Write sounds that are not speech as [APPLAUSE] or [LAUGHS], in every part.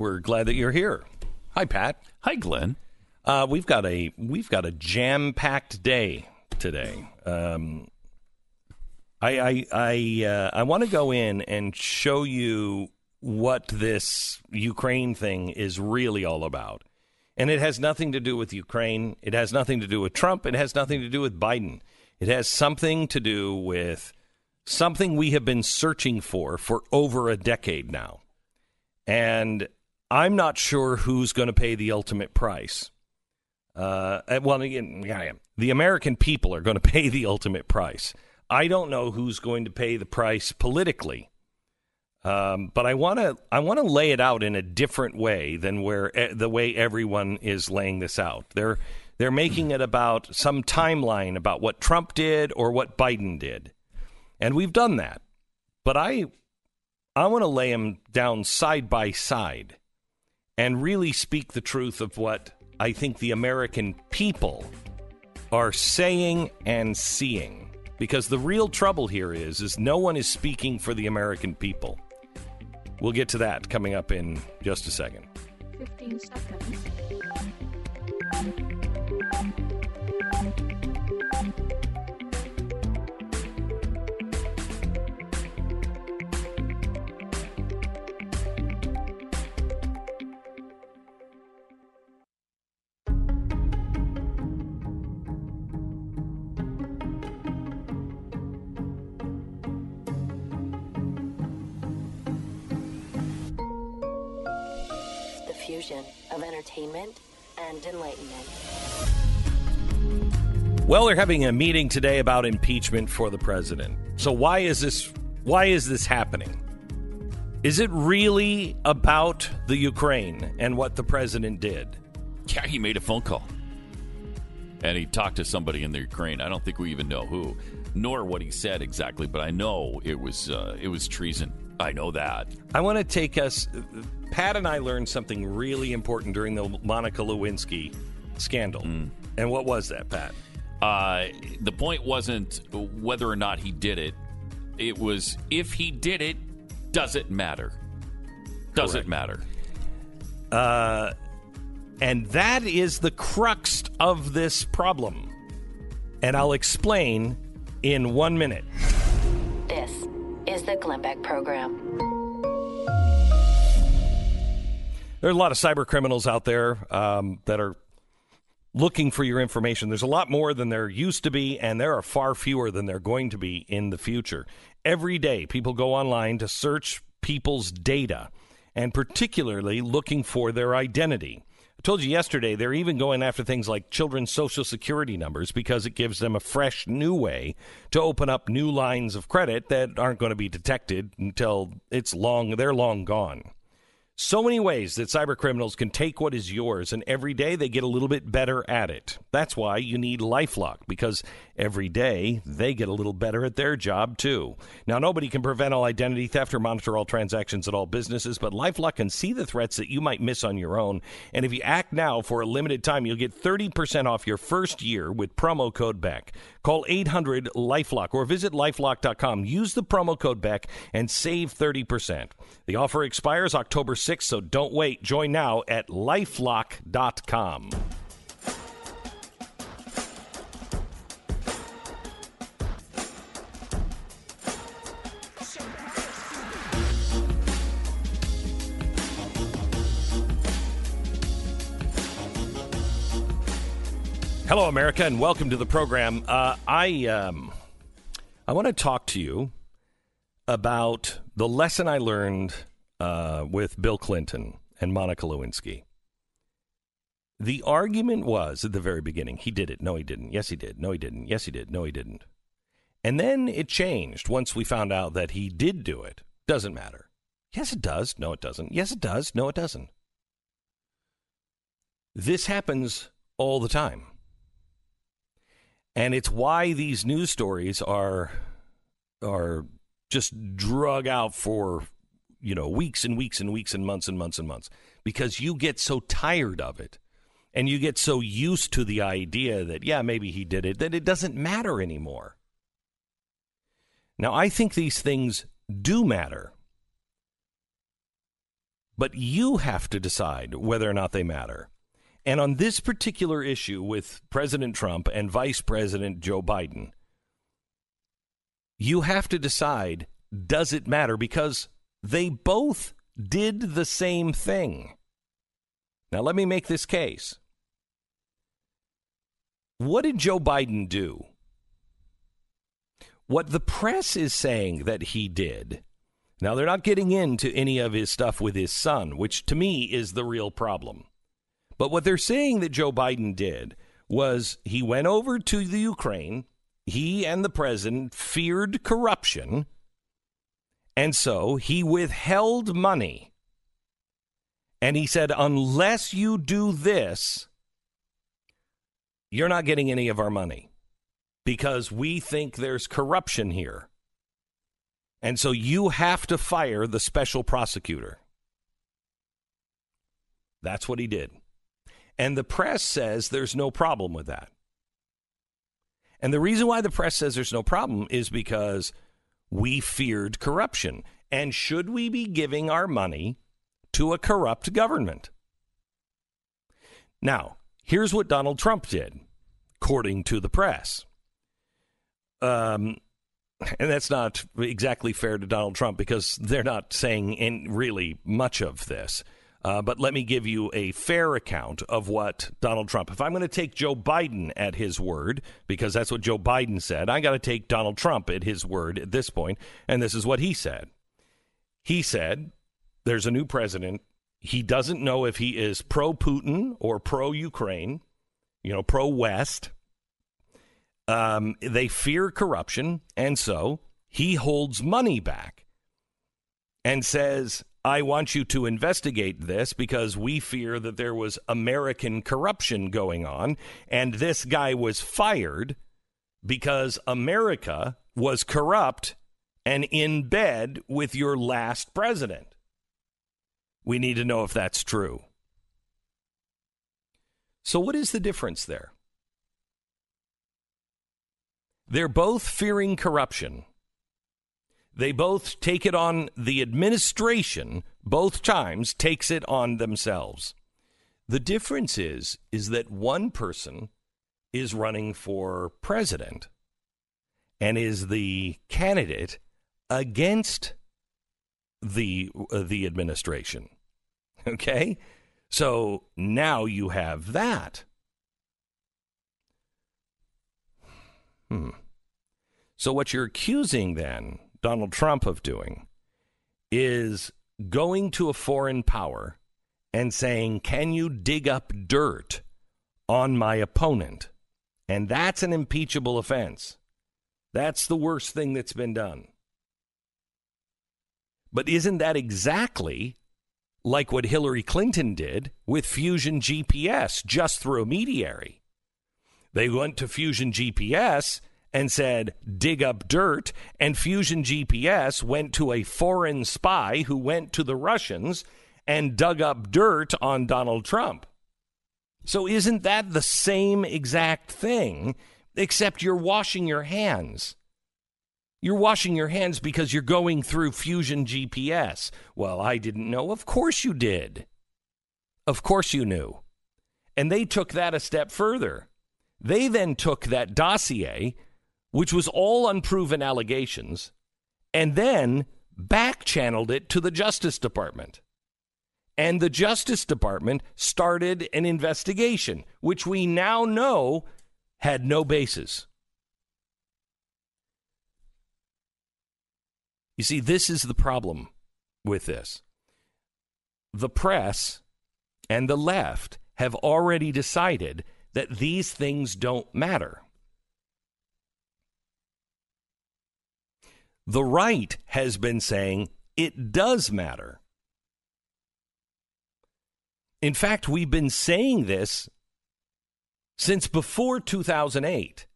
We're glad that you're here. Hi, Pat. Hi, Glenn. Uh, we've got a we've got a jam packed day today. Um, I I I, uh, I want to go in and show you what this Ukraine thing is really all about, and it has nothing to do with Ukraine. It has nothing to do with Trump. It has nothing to do with Biden. It has something to do with something we have been searching for for over a decade now, and I'm not sure who's going to pay the ultimate price. Uh, well, yeah, the American people are going [LAUGHS] to pay the ultimate price. I don't know who's going to pay the price politically, um, but I want to I want to lay it out in a different way than where the way everyone is laying this out. They're they're making it about some timeline about what Trump did or what Biden did, and we've done that. But I I want to lay them down side by side and really speak the truth of what I think the American people are saying and seeing. Because the real trouble here is is no one is speaking for the American people. We'll get to that coming up in just a second. 15 seconds. Of entertainment and enlightenment. Well, they're having a meeting today about impeachment for the president. So why is this why is this happening? Is it really about the Ukraine and what the president did? Yeah, he made a phone call. And he talked to somebody in the Ukraine. I don't think we even know who, nor what he said exactly, but I know it was uh, it was treason. I know that. I want to take us Pat and I learned something really important during the Monica Lewinsky scandal. Mm. And what was that, Pat? Uh, the point wasn't whether or not he did it. It was if he did it, does it matter? Does Correct. it matter? Uh, and that is the crux of this problem. And I'll explain in one minute. This is the Glenn Beck Program. There are a lot of cyber criminals out there um, that are looking for your information. There's a lot more than there used to be, and there are far fewer than there are going to be in the future. Every day, people go online to search people's data, and particularly looking for their identity. I told you yesterday they're even going after things like children's social security numbers because it gives them a fresh new way to open up new lines of credit that aren't going to be detected until it's long they're long gone. So many ways that cyber criminals can take what is yours, and every day they get a little bit better at it. That's why you need Lifelock, because every day they get a little better at their job, too. Now, nobody can prevent all identity theft or monitor all transactions at all businesses, but Lifelock can see the threats that you might miss on your own. And if you act now for a limited time, you'll get 30% off your first year with promo code BECK. Call 800 Lifelock or visit lifelock.com. Use the promo code BECK and save 30%. The offer expires October 6th, so don't wait. Join now at lifelock.com. Hello, America, and welcome to the program. Uh, I um, I want to talk to you about the lesson I learned uh, with Bill Clinton and Monica Lewinsky. The argument was at the very beginning he did it. No, he didn't. Yes, he did. No, he didn't. Yes, he did. No, he didn't. And then it changed once we found out that he did do it. Doesn't matter. Yes, it does. No, it doesn't. Yes, it does. No, it doesn't. This happens all the time. And it's why these news stories are are just drug out for you know weeks and weeks and weeks and months and months and months. Because you get so tired of it and you get so used to the idea that yeah maybe he did it that it doesn't matter anymore. Now i think these things do matter. But you have to decide whether or not they matter. And on this particular issue with President Trump and Vice President Joe Biden, you have to decide does it matter? Because they both did the same thing. Now, let me make this case. What did Joe Biden do? What the press is saying that he did. Now, they're not getting into any of his stuff with his son, which to me is the real problem. But what they're saying that Joe Biden did was he went over to the Ukraine. He and the president feared corruption. And so he withheld money. And he said, unless you do this, you're not getting any of our money because we think there's corruption here. And so you have to fire the special prosecutor. That's what he did. And the press says there's no problem with that. And the reason why the press says there's no problem is because we feared corruption. And should we be giving our money to a corrupt government? Now, here's what Donald Trump did, according to the press. Um, and that's not exactly fair to Donald Trump because they're not saying in really much of this. Uh, but let me give you a fair account of what Donald Trump. If I'm going to take Joe Biden at his word, because that's what Joe Biden said, I got to take Donald Trump at his word at this point, and this is what he said. He said, "There's a new president. He doesn't know if he is pro Putin or pro Ukraine, you know, pro West." Um, they fear corruption, and so he holds money back and says, I want you to investigate this because we fear that there was American corruption going on, and this guy was fired because America was corrupt and in bed with your last president. We need to know if that's true. So, what is the difference there? They're both fearing corruption. They both take it on the administration, both times takes it on themselves. The difference is is that one person is running for president and is the candidate against the uh, the administration. [LAUGHS] Okay? So now you have that. Hmm. So, what you're accusing then Donald Trump of doing is going to a foreign power and saying, Can you dig up dirt on my opponent? And that's an impeachable offense. That's the worst thing that's been done. But isn't that exactly like what Hillary Clinton did with Fusion GPS just through a mediary? They went to Fusion GPS and said, dig up dirt. And Fusion GPS went to a foreign spy who went to the Russians and dug up dirt on Donald Trump. So isn't that the same exact thing, except you're washing your hands? You're washing your hands because you're going through Fusion GPS. Well, I didn't know. Of course you did. Of course you knew. And they took that a step further. They then took that dossier which was all unproven allegations, and then back channeled it to the Justice Department. And the Justice Department started an investigation, which we now know had no basis. You see, this is the problem with this. The press and the left have already decided that these things don't matter. The right has been saying it does matter. In fact, we've been saying this since before 2008.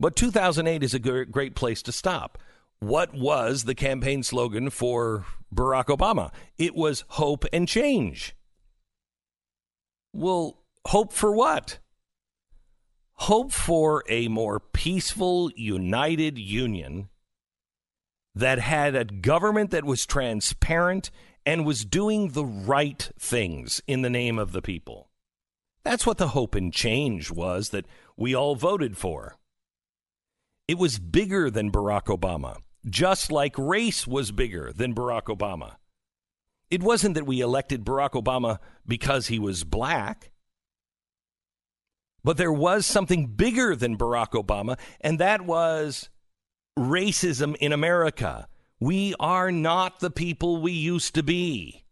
But 2008 is a great place to stop. What was the campaign slogan for Barack Obama? It was hope and change. Well, hope for what? Hope for a more peaceful, united union that had a government that was transparent and was doing the right things in the name of the people. That's what the hope and change was that we all voted for. It was bigger than Barack Obama, just like race was bigger than Barack Obama. It wasn't that we elected Barack Obama because he was black. But there was something bigger than Barack Obama, and that was racism in America. We are not the people we used to be.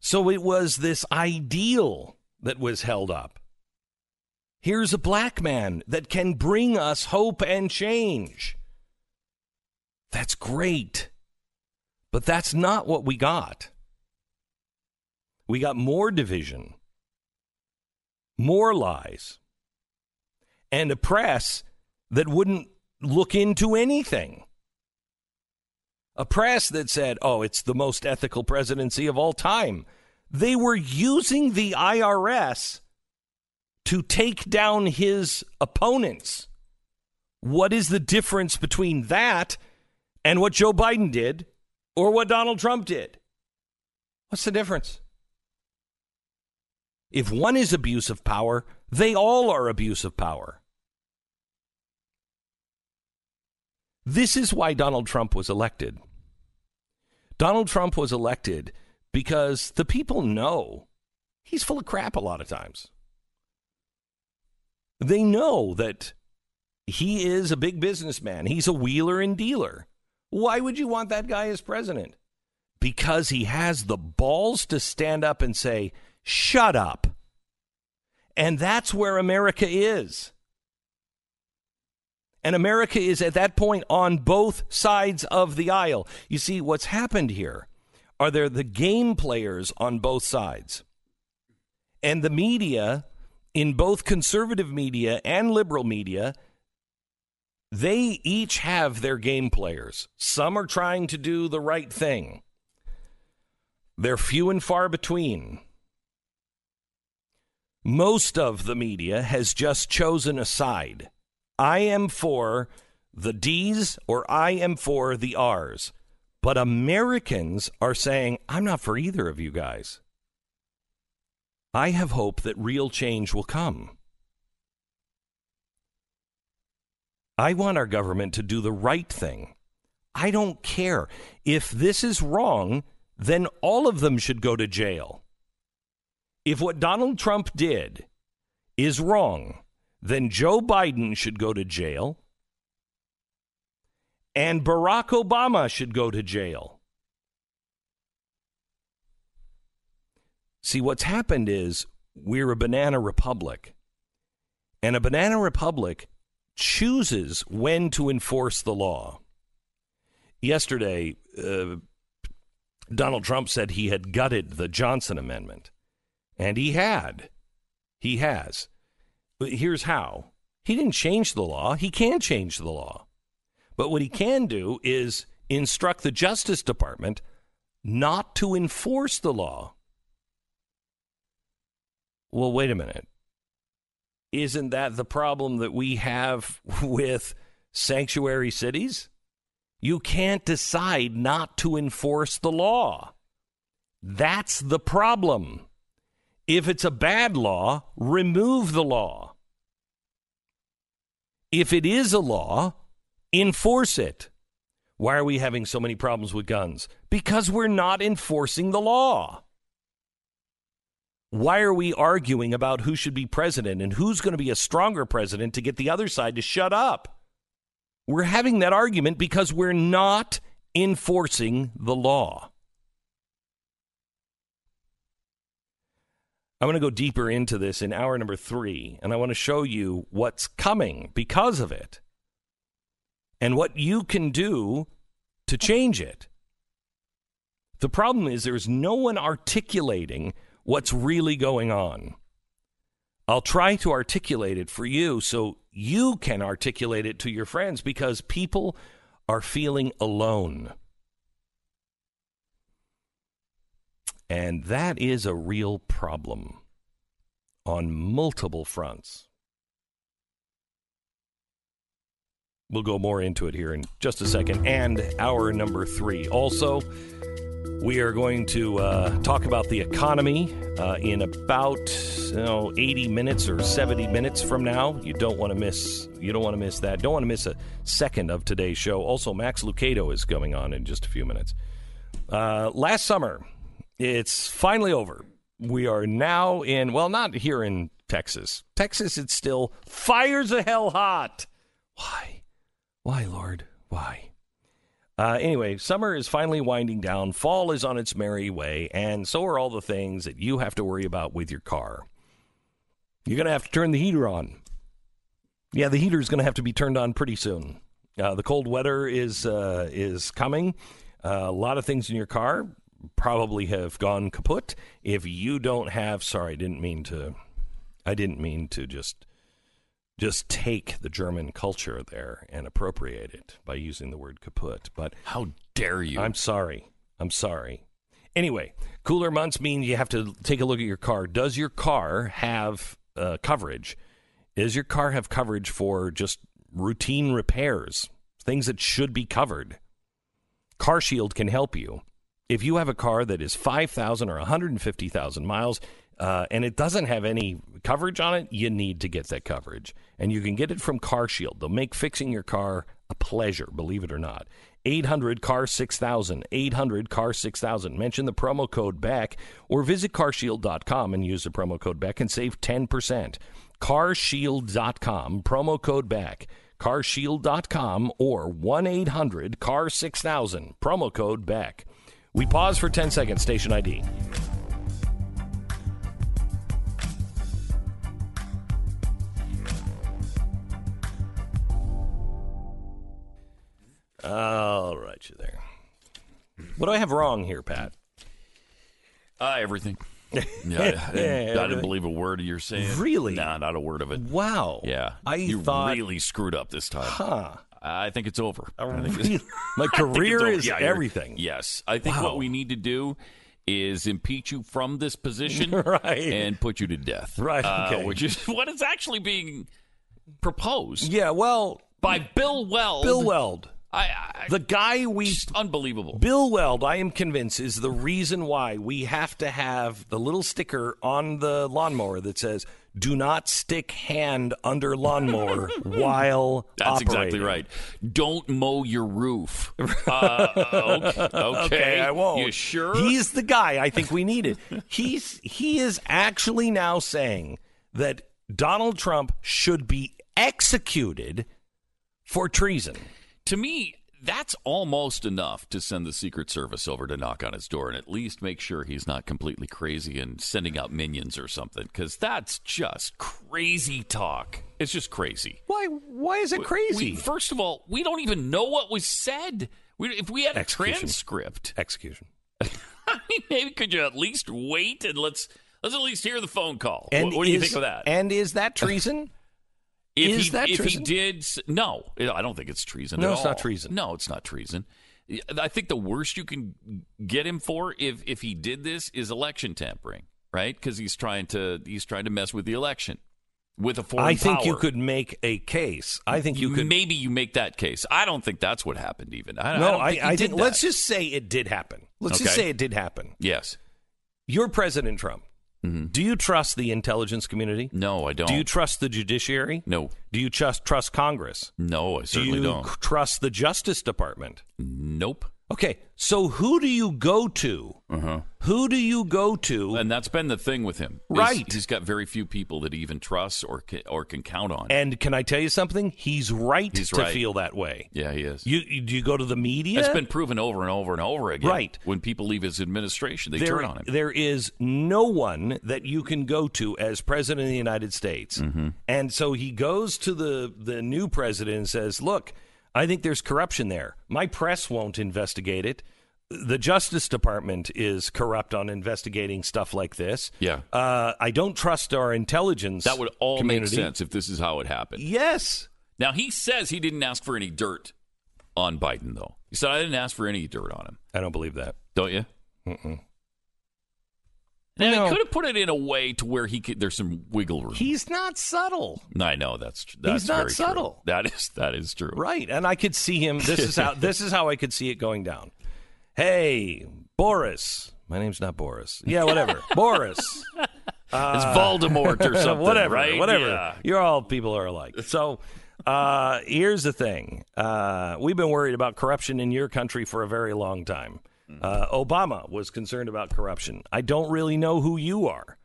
So it was this ideal that was held up. Here's a black man that can bring us hope and change. That's great. But that's not what we got. We got more division, more lies, and a press that wouldn't look into anything. A press that said, oh, it's the most ethical presidency of all time. They were using the IRS to take down his opponents. What is the difference between that and what Joe Biden did or what Donald Trump did? What's the difference? If one is abuse of power, they all are abuse of power. This is why Donald Trump was elected. Donald Trump was elected because the people know he's full of crap a lot of times. They know that he is a big businessman, he's a wheeler and dealer. Why would you want that guy as president? Because he has the balls to stand up and say, shut up. And that's where America is. And America is at that point on both sides of the aisle. You see, what's happened here are there the game players on both sides. And the media, in both conservative media and liberal media, they each have their game players. Some are trying to do the right thing, they're few and far between. Most of the media has just chosen a side. I am for the D's or I am for the R's. But Americans are saying, I'm not for either of you guys. I have hope that real change will come. I want our government to do the right thing. I don't care. If this is wrong, then all of them should go to jail. If what Donald Trump did is wrong, then Joe Biden should go to jail and Barack Obama should go to jail. See, what's happened is we're a banana republic. And a banana republic chooses when to enforce the law. Yesterday, uh, Donald Trump said he had gutted the Johnson Amendment. And he had. He has. But here's how he didn't change the law. He can change the law. But what he can do is instruct the Justice Department not to enforce the law. Well, wait a minute. Isn't that the problem that we have [LAUGHS] with sanctuary cities? You can't decide not to enforce the law. That's the problem. If it's a bad law, remove the law. If it is a law, enforce it. Why are we having so many problems with guns? Because we're not enforcing the law. Why are we arguing about who should be president and who's going to be a stronger president to get the other side to shut up? We're having that argument because we're not enforcing the law. I'm going to go deeper into this in hour number three, and I want to show you what's coming because of it and what you can do to change it. The problem is there's no one articulating what's really going on. I'll try to articulate it for you so you can articulate it to your friends because people are feeling alone. And that is a real problem on multiple fronts. We'll go more into it here in just a second. And hour number three. Also, we are going to uh, talk about the economy uh, in about you know, 80 minutes or 70 minutes from now. You don't want to miss. You don't want to miss that. Don't want to miss a second of today's show. Also, Max Lucado is going on in just a few minutes. Uh, last summer, it's finally over. We are now in. Well, not here in Texas. Texas, it's still fires of hell hot. Why? Why, Lord? Why? Uh, anyway, summer is finally winding down. Fall is on its merry way, and so are all the things that you have to worry about with your car. You're going to have to turn the heater on. Yeah, the heater is going to have to be turned on pretty soon. Uh, the cold weather is uh, is coming. Uh, a lot of things in your car probably have gone kaput. If you don't have, sorry, I didn't mean to. I didn't mean to just just take the German culture there and appropriate it by using the word kaput. But How dare you? I'm sorry. I'm sorry. Anyway, cooler months mean you have to take a look at your car. Does your car have uh, coverage? Does your car have coverage for just routine repairs, things that should be covered? Car Shield can help you. If you have a car that is 5,000 or 150,000 miles uh, and it doesn't have any coverage on it, you need to get that coverage. And you can get it from Car Shield. They'll make fixing your car a pleasure, believe it or not. 800 car 6000 800 car 6000 mention the promo code Beck or visit carshield.com and use the promo code Beck and save 10% carshield.com promo code Beck carshield.com or 1-800 car 6000 promo code Beck we pause for 10 seconds station id all right you there what do i have wrong here pat uh, everything. [LAUGHS] Yeah, I, I didn't, I didn't believe a word you're saying. Really? Nah, not a word of it. wow Yeah, i you thought really screwed up this time. huh I think it's over. I think it's- [LAUGHS] my I think it's career is Yeah, everything Yes, I think Wow. what we need to do is impeach you from this position, [LAUGHS] Right. and put you to death, Right, Uh, which is [LAUGHS] what is actually being proposed yeah well by Bill Weld. bill weld I, I, the guy we just unbelievable. Bill Weld, I am convinced, is the reason why we have to have the little sticker on the lawnmower that says, do not stick hand under lawnmower [LAUGHS] while That's exactly right. Don't mow your roof. [LAUGHS] Uh, okay, okay, Okay, I won't. You sure? He's the guy I think we needed. [LAUGHS] He's he is actually now saying that Donald Trump should be executed for treason. To me, that's almost enough to send the Secret Service over to knock on his door and at least make sure he's not completely crazy and sending out minions or something. Because that's just crazy talk. It's just crazy. Why why is it crazy? We, first of all, we don't even know what was said. We, if we had a Execution. transcript, Execution. [LAUGHS] I mean, maybe could you at least wait and let's let's at least hear the phone call. And what, what do you think of that? And is that treason? [LAUGHS] If Is he, that if treason? he did, no, I don't think it's treason. No, at it's not treason. No, it's not treason. I think the worst you can get him for, if if he did this, is election tampering, right? Because he's trying to he's trying to mess with the election with a foreign I think you could make a case. I think you could. maybe you make that case. I don't think that's what happened. Even I, no, I, don't I, think he I did think. that. Let's just say it did happen. Let's just say it did happen. yes. You're President Trump. Mm-hmm. Do you trust the intelligence community? No, I don't. Do you trust the judiciary? no, Do you trust trust Congress? no, I Do certainly you don't. trust the Justice Department? Nope. Okay, so who do you go to? Uh-huh. Who do you go to? And that's been the thing with him. Right. He's got very few people that he even trusts or can, or can count on. And can I tell you something? He's right He's to right. feel that way. yeah, he is. You, you do you go to the media? It's been proven over and over and over again. Right. When people leave his administration, they there, turn on him. there is no one that you can go to as president of the United States. Mm-hmm. And so he goes to the, the new president and says, Look, I think there's corruption there. My press won't investigate it. The Justice Department is corrupt on investigating stuff like this. Yeah. Uh, I don't trust our intelligence. That would all community. make sense if this is how it happened. Yes. Now, he says he didn't ask for any dirt on Biden, though. He said, I didn't ask for any dirt on him. I don't believe that. Don't you? Now, No. he could have put it in a way to where he could. There's some wiggle room. He's not subtle. I know that's that's not very true. subtle. That is that is true. Right. And I could see him this is how [LAUGHS] this is how I could see it going down. Hey, Boris. My name's not Boris. Yeah, whatever. [LAUGHS] Boris. it's Voldemort or [LAUGHS] something. whatever. right? Whatever. Yeah. You're all people are alike. So uh, here's the thing. Uh, we've been worried about corruption in your country for a very long time. Uh, Obama was concerned about corruption. I don't really know who you are.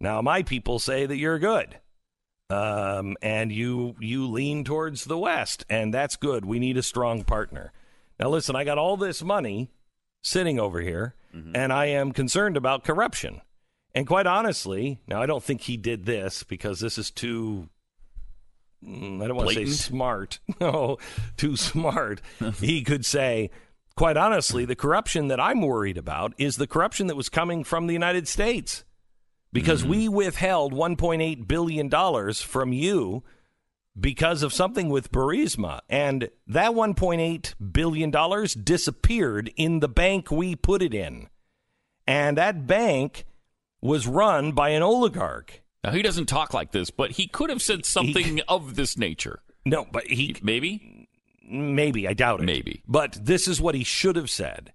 Now, my people say that you're good. Um, and you you lean towards the West, and that's good. We need a strong partner. Now, listen, I got all this money sitting over here, and I am concerned about corruption. And quite honestly, now I don't think he did this because this is too. mm, I don't want to say smart. [LAUGHS] No, too smart. [LAUGHS] he could say, quite honestly, the corruption that I'm worried about is the corruption that was coming from the United States. Because mm-hmm. we withheld 1.8 billion dollars from you because of something with Burisma. And that 1.8 billion dollars disappeared in the bank we put it in. And that bank was run by an oligarch. Now he doesn't talk like this, but he could have said something [LAUGHS] of this nature. no but he Maybe. Maybe i doubt it Maybe. but this is what he should have said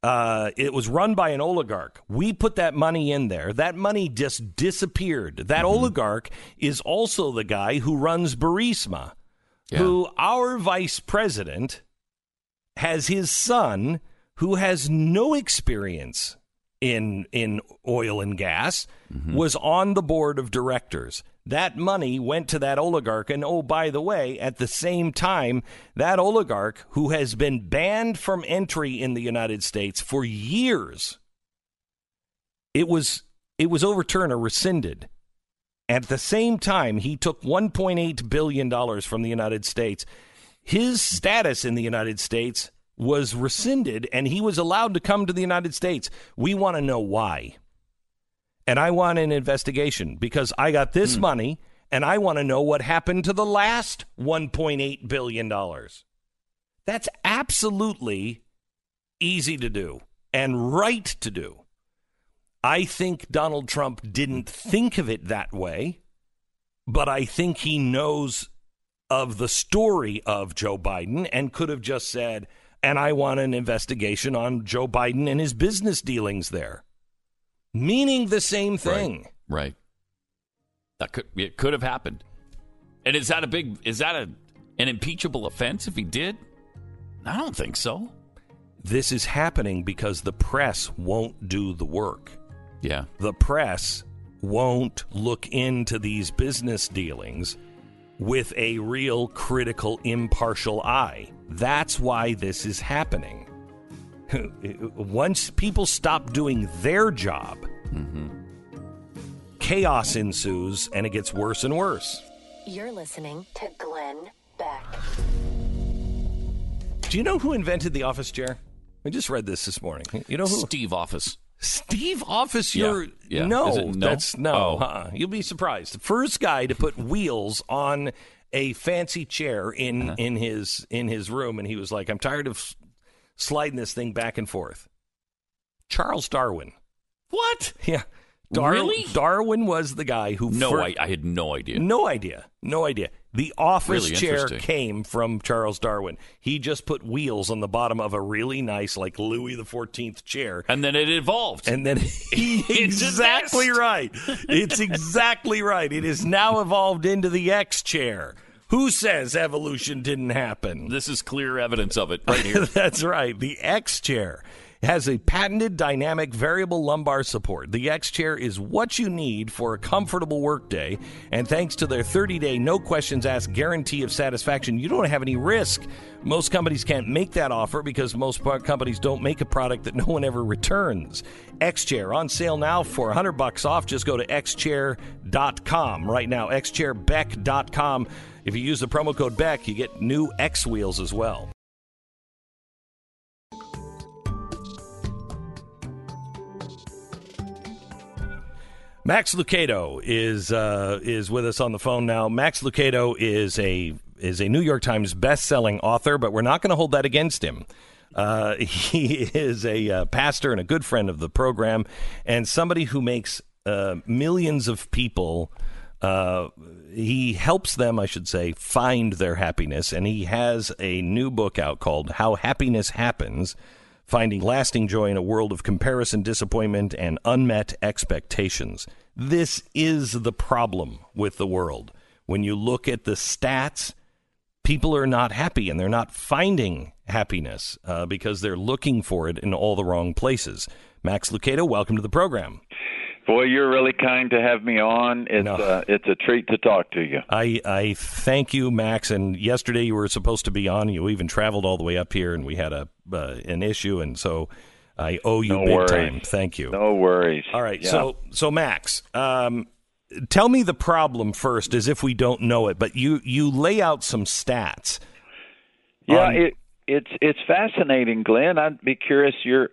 uh, it was run by an oligarch. We put that money in there. That money just disappeared. That oligarch is also the guy who runs Burisma, Yeah. who our vice president has his son who has no experience in in oil and gas was on the board of directors. That money went to that oligarch and oh by the way, at the same time that oligarch who has been banned from entry in the United States for years it was it was overturned or rescinded. At the same time, he took 1.8 billion dollars from the United States. His status in the United States was rescinded, and he was allowed to come to the United States. We want to know why, and I want an investigation because I got this hmm. money, and I want to know what happened to the last 1.8 billion dollars. That's absolutely easy to do and right to do. I think Donald Trump didn't think of it that way, but I think he knows of the story of Joe Biden and could have just said, and I want an investigation on Joe Biden and his business dealings there. Meaning the same thing. Right. Right. That could it could have happened. And is that a big is that a an impeachable offense if he did? I don't think so. This is happening because the press won't do the work. Yeah. the press won't look into these business dealings with a real critical impartial eye. That's why this is happening. [LAUGHS] Once people stop doing their job, chaos ensues and it gets worse and worse. You're listening to Glenn Beck. Do you know who invented the office chair? I just read this this morning. You know who? Steve Office. Steve Office, you're Yeah, yeah. no, no? that's no. Oh. uh-uh. You'll be surprised. The first guy to put wheels on a fancy chair in Uh-huh. in his in his room, and he was like, "I'm tired of s- sliding this thing back and forth." Charles Darwin. What? Yeah, Dar- Really? Darwin was the guy who No, fir- I, I had no idea. no idea, no idea. The office Really chair came from Charles Darwin. He just put wheels on the bottom of a really nice, like Louis the Fourteenth chair, And then it evolved. and then [LAUGHS] he It's exactly right. It's exactly right. It is now evolved into the X chair. Who says evolution didn't happen? this is clear evidence of it right here. [LAUGHS] That's right. The X chair has a patented dynamic variable lumbar support. The X chair is what you need for a comfortable workday, and thanks to their 30-day no questions asked guarantee of satisfaction, you don't have any risk. Most companies can't make that offer because most companies don't make a product that no one ever returns. X chair on sale now for 100 bucks off. Just go to xchair.com right now. xchairbeck.com. If you use the promo code Beck, you get new X wheels as well. Max Lucado is uh, is with us on the phone now. Max Lucado is a is a New York Times best-selling author, but we're not going to hold that against him. Uh, [LAUGHS] he is a uh, pastor and a good friend of the program, and somebody who makes uh, millions of people. He helps them, I should say, find their happiness, and he has a new book out called "How Happiness Happens." Finding lasting joy in a world of comparison, disappointment, and unmet expectations. This is the problem with the world. When you look at the stats, people are not happy and they're not finding happiness uh, because they're looking for it in all the wrong places. Max Lucado, welcome to the program. Boy, you're really kind to have me on. It's no. uh, it's a treat to talk to you. I I thank you, Max. And yesterday you were supposed to be on. You even traveled all the way up here, and we had a uh, an issue, and so I owe you no big worries. time. Thank you. No worries. All right. Yeah. So so Max, um, tell me the problem first, as if we don't know it. But you you lay out some stats. Yeah, it, it's it's fascinating, Glenn. I'd be curious. You're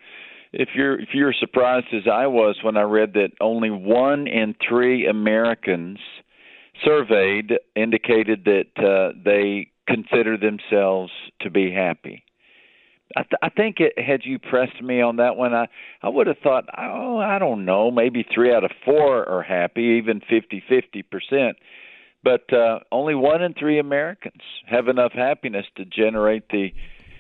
if you're if you're surprised as I was when I read that only one in three Americans surveyed indicated that uh, they consider themselves to be happy. I, th- I think it, had you pressed me on that one, I I would have thought, oh, I don't know, maybe three out of four are happy, even fifty fifty percent. But uh, only one in three Americans have enough happiness to generate the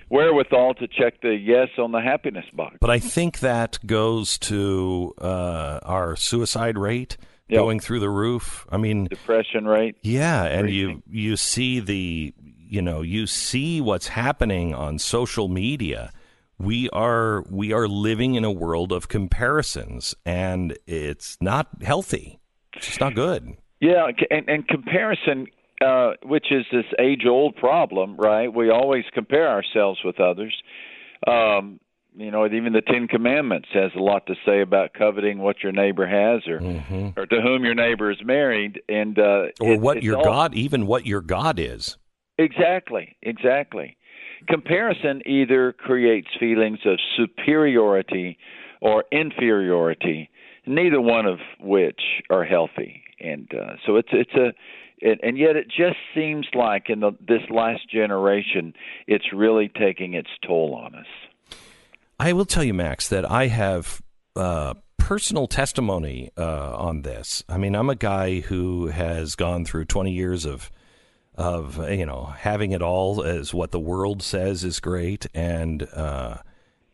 wherewithal to check the yes on the happiness box. But I think that goes to uh, our suicide rate yep. going through the roof. I mean, depression rate. Yeah, and you you see the you know you see what's happening on social media. We are we are living in a world of comparisons, and it's not healthy. It's not good. Yeah, and, and comparison uh, which is this age old problem, right? We always compare ourselves with others. Um, you know, even the Ten Commandments has a lot to say about coveting what your neighbor has, or mm-hmm. or to whom your neighbor is married, and uh, or it, what your all... God, even what your God is. Exactly, exactly. Comparison either creates feelings of superiority or inferiority, neither one of which are healthy. And uh, so it's it's a and, and yet it just seems like in the, this last generation, it's really taking its toll on us. I will tell you, Max, that I have uh, personal testimony uh, on this. I mean, I'm a guy who has gone through 20 years of of you know having it all as what the world says is great, and uh,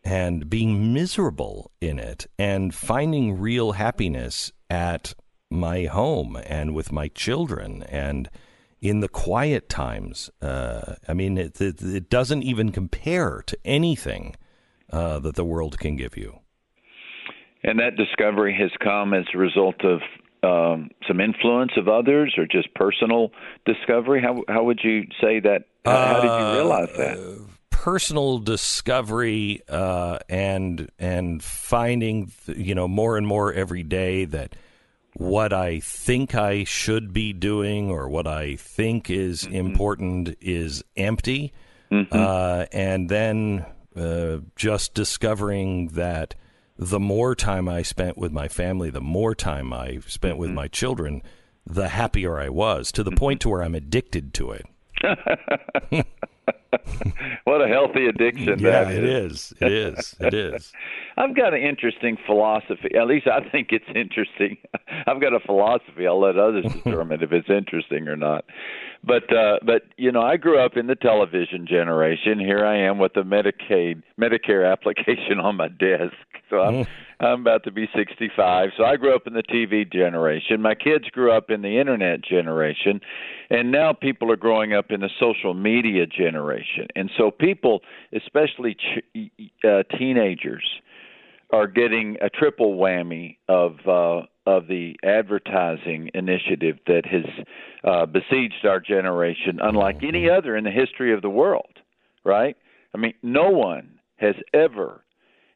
and being miserable in it, and finding real happiness at my home and with my children and in the quiet times. Uh, I mean, it, it, it, doesn't even compare to anything uh, that the world can give you. And that discovery has come as a result of um, some influence of others, or just personal discovery. How how would you say that? How, how did you realize that? Uh, personal discovery uh, and and finding you know more and more every day that what I think I should be doing or what I think is mm-hmm. important is empty. Mm-hmm. Uh, and then uh, just discovering that the more time I spent with my family, the more time I spent mm-hmm. with my children, the happier I was to the mm-hmm. point to where I'm addicted to it. [LAUGHS] [LAUGHS] what a healthy addiction yeah, that is. it is. It is. It is. [LAUGHS] I've got an interesting philosophy. At least I think it's [LAUGHS] interesting. I've got a philosophy. I'll let others determine if it's interesting or not. But uh but you know, I grew up in the television generation. Here I am with the Medicaid Medicare application on my desk. So I'm. I'm about to be 65. So I grew up in the TV generation. My kids grew up in the internet generation, and now people are growing up in the social media generation. And so people, especially ch- uh, teenagers, are getting a triple whammy of uh, of the advertising initiative that has uh, besieged our generation, unlike any mm-hmm. other in the history of the world. Right? I mean, no one has ever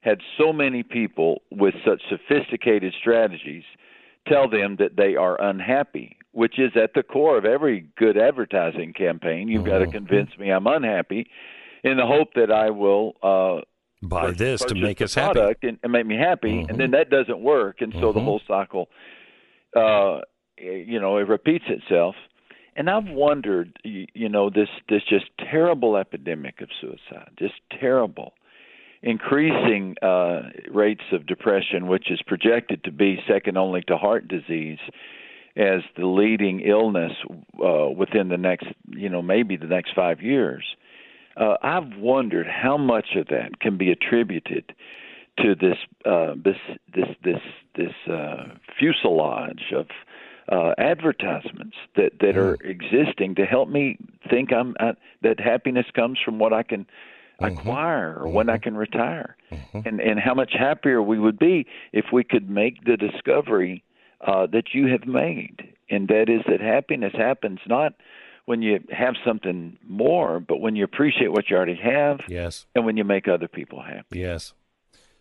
had so many people with such sophisticated strategies tell them that they are unhappy, which is at the core of every good advertising campaign. You've mm-hmm. got to convince me I'm unhappy in the hope that I will uh, buy this to make us happy and, and, make me happy, mm-hmm. and then that doesn't work, and so mm-hmm. the whole cycle, uh, you know, it repeats itself. And I've wondered, you know, this this just terrible epidemic of suicide, just terrible. Increasing uh, rates of depression, which is projected to be second only to heart disease as the leading illness uh, within the next, you know, maybe the next five years. Uh, I've wondered how much of that can be attributed to this uh, this this this this uh, fuselage of uh, advertisements that that are existing to help me think I'm uh, that happiness comes from what I can mm-hmm. acquire or when I mm-hmm. can retire, mm-hmm. and and how much happier we would be if we could make the discovery uh, that you have made, and that is that happiness happens not when you have something more, but when you appreciate what you already have. Yes. And when you make other people happy. Yes.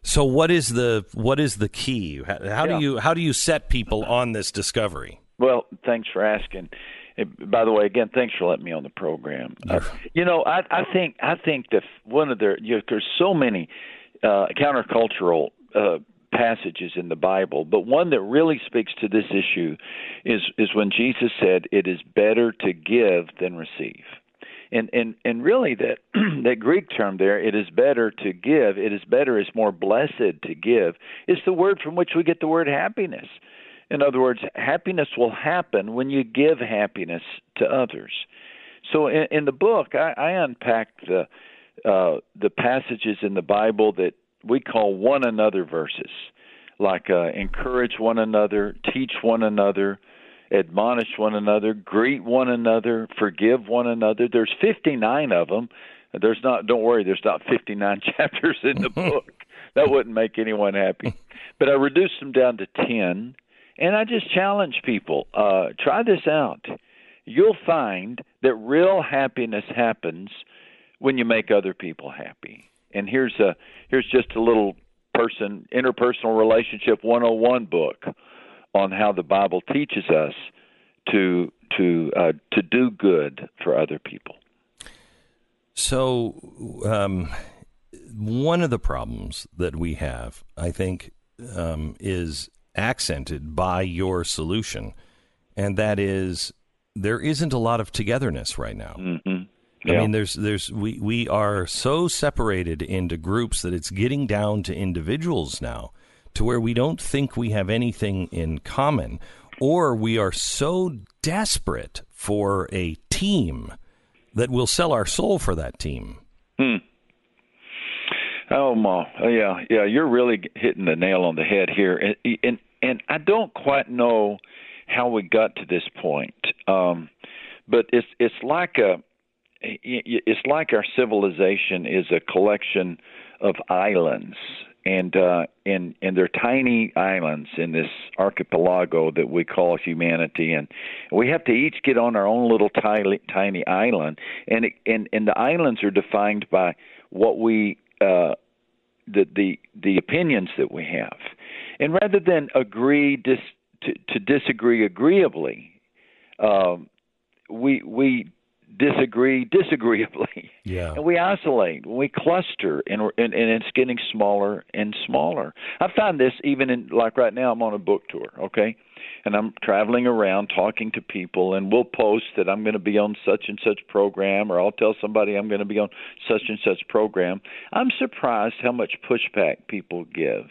So what is the what is the key? How, how yeah. do you how do you set people on this discovery? Well, thanks for asking. By the way, again, thanks for letting me on the program. Uh, you know, I, I think I think that one of the you know, there's so many uh, countercultural uh, passages in the Bible, but one that really speaks to this issue is is when Jesus said, "It is better to give than receive." And and and really that [CLEARS THROAT] that Greek term there, it is better to give. It is better is more blessed to give. Is the word from which we get the word happiness. In other words, happiness will happen when you give happiness to others. So in, in the book, I, I unpacked the uh, the passages in the Bible that we call one another verses, like uh, encourage one another, teach one another, admonish one another, greet one another, forgive one another. There's 59 of them. There's not. Don't worry. There's not 59 [LAUGHS] chapters in the [LAUGHS] book. That wouldn't make anyone happy. But I reduced them down to 10, and I just challenge people. Uh, try this out. You'll find that real happiness happens when you make other people happy and here's a here's just a little person interpersonal relationship 101 book on how the Bible teaches us to to uh, to do good for other people. So, um, one of the problems that we have, I think, um, is accented by your solution, and that is there isn't a lot of togetherness right now. Mm-hmm. Yeah. I mean, there's there's we we are so separated into groups that it's getting down to individuals now, to where we don't think we have anything in common, or we are so desperate for a team that we'll sell our soul for that team. Hmm. Oh, Ma, yeah, yeah, you're really hitting the nail on the head here, and and, and I don't quite know how we got to this point, um, but it's it's like a it's like our civilization is a collection of islands and uh and and they're tiny islands in this archipelago that we call humanity. And we have to each get on our own little tiny tiny island. And it, and and the islands are defined by what we uh the the the opinions that we have. And rather than agree dis, to to disagree agreeably um we we disagree disagreeably. [LAUGHS] Yeah. And we isolate, we cluster, and, and and it's getting smaller and smaller. I find this even in like right now. I'm on a book tour, okay, and I'm traveling around talking to people, and we'll post that I'm going to be on such and such program, or I'll tell somebody I'm going to be on such and such program. I'm surprised how much pushback people give.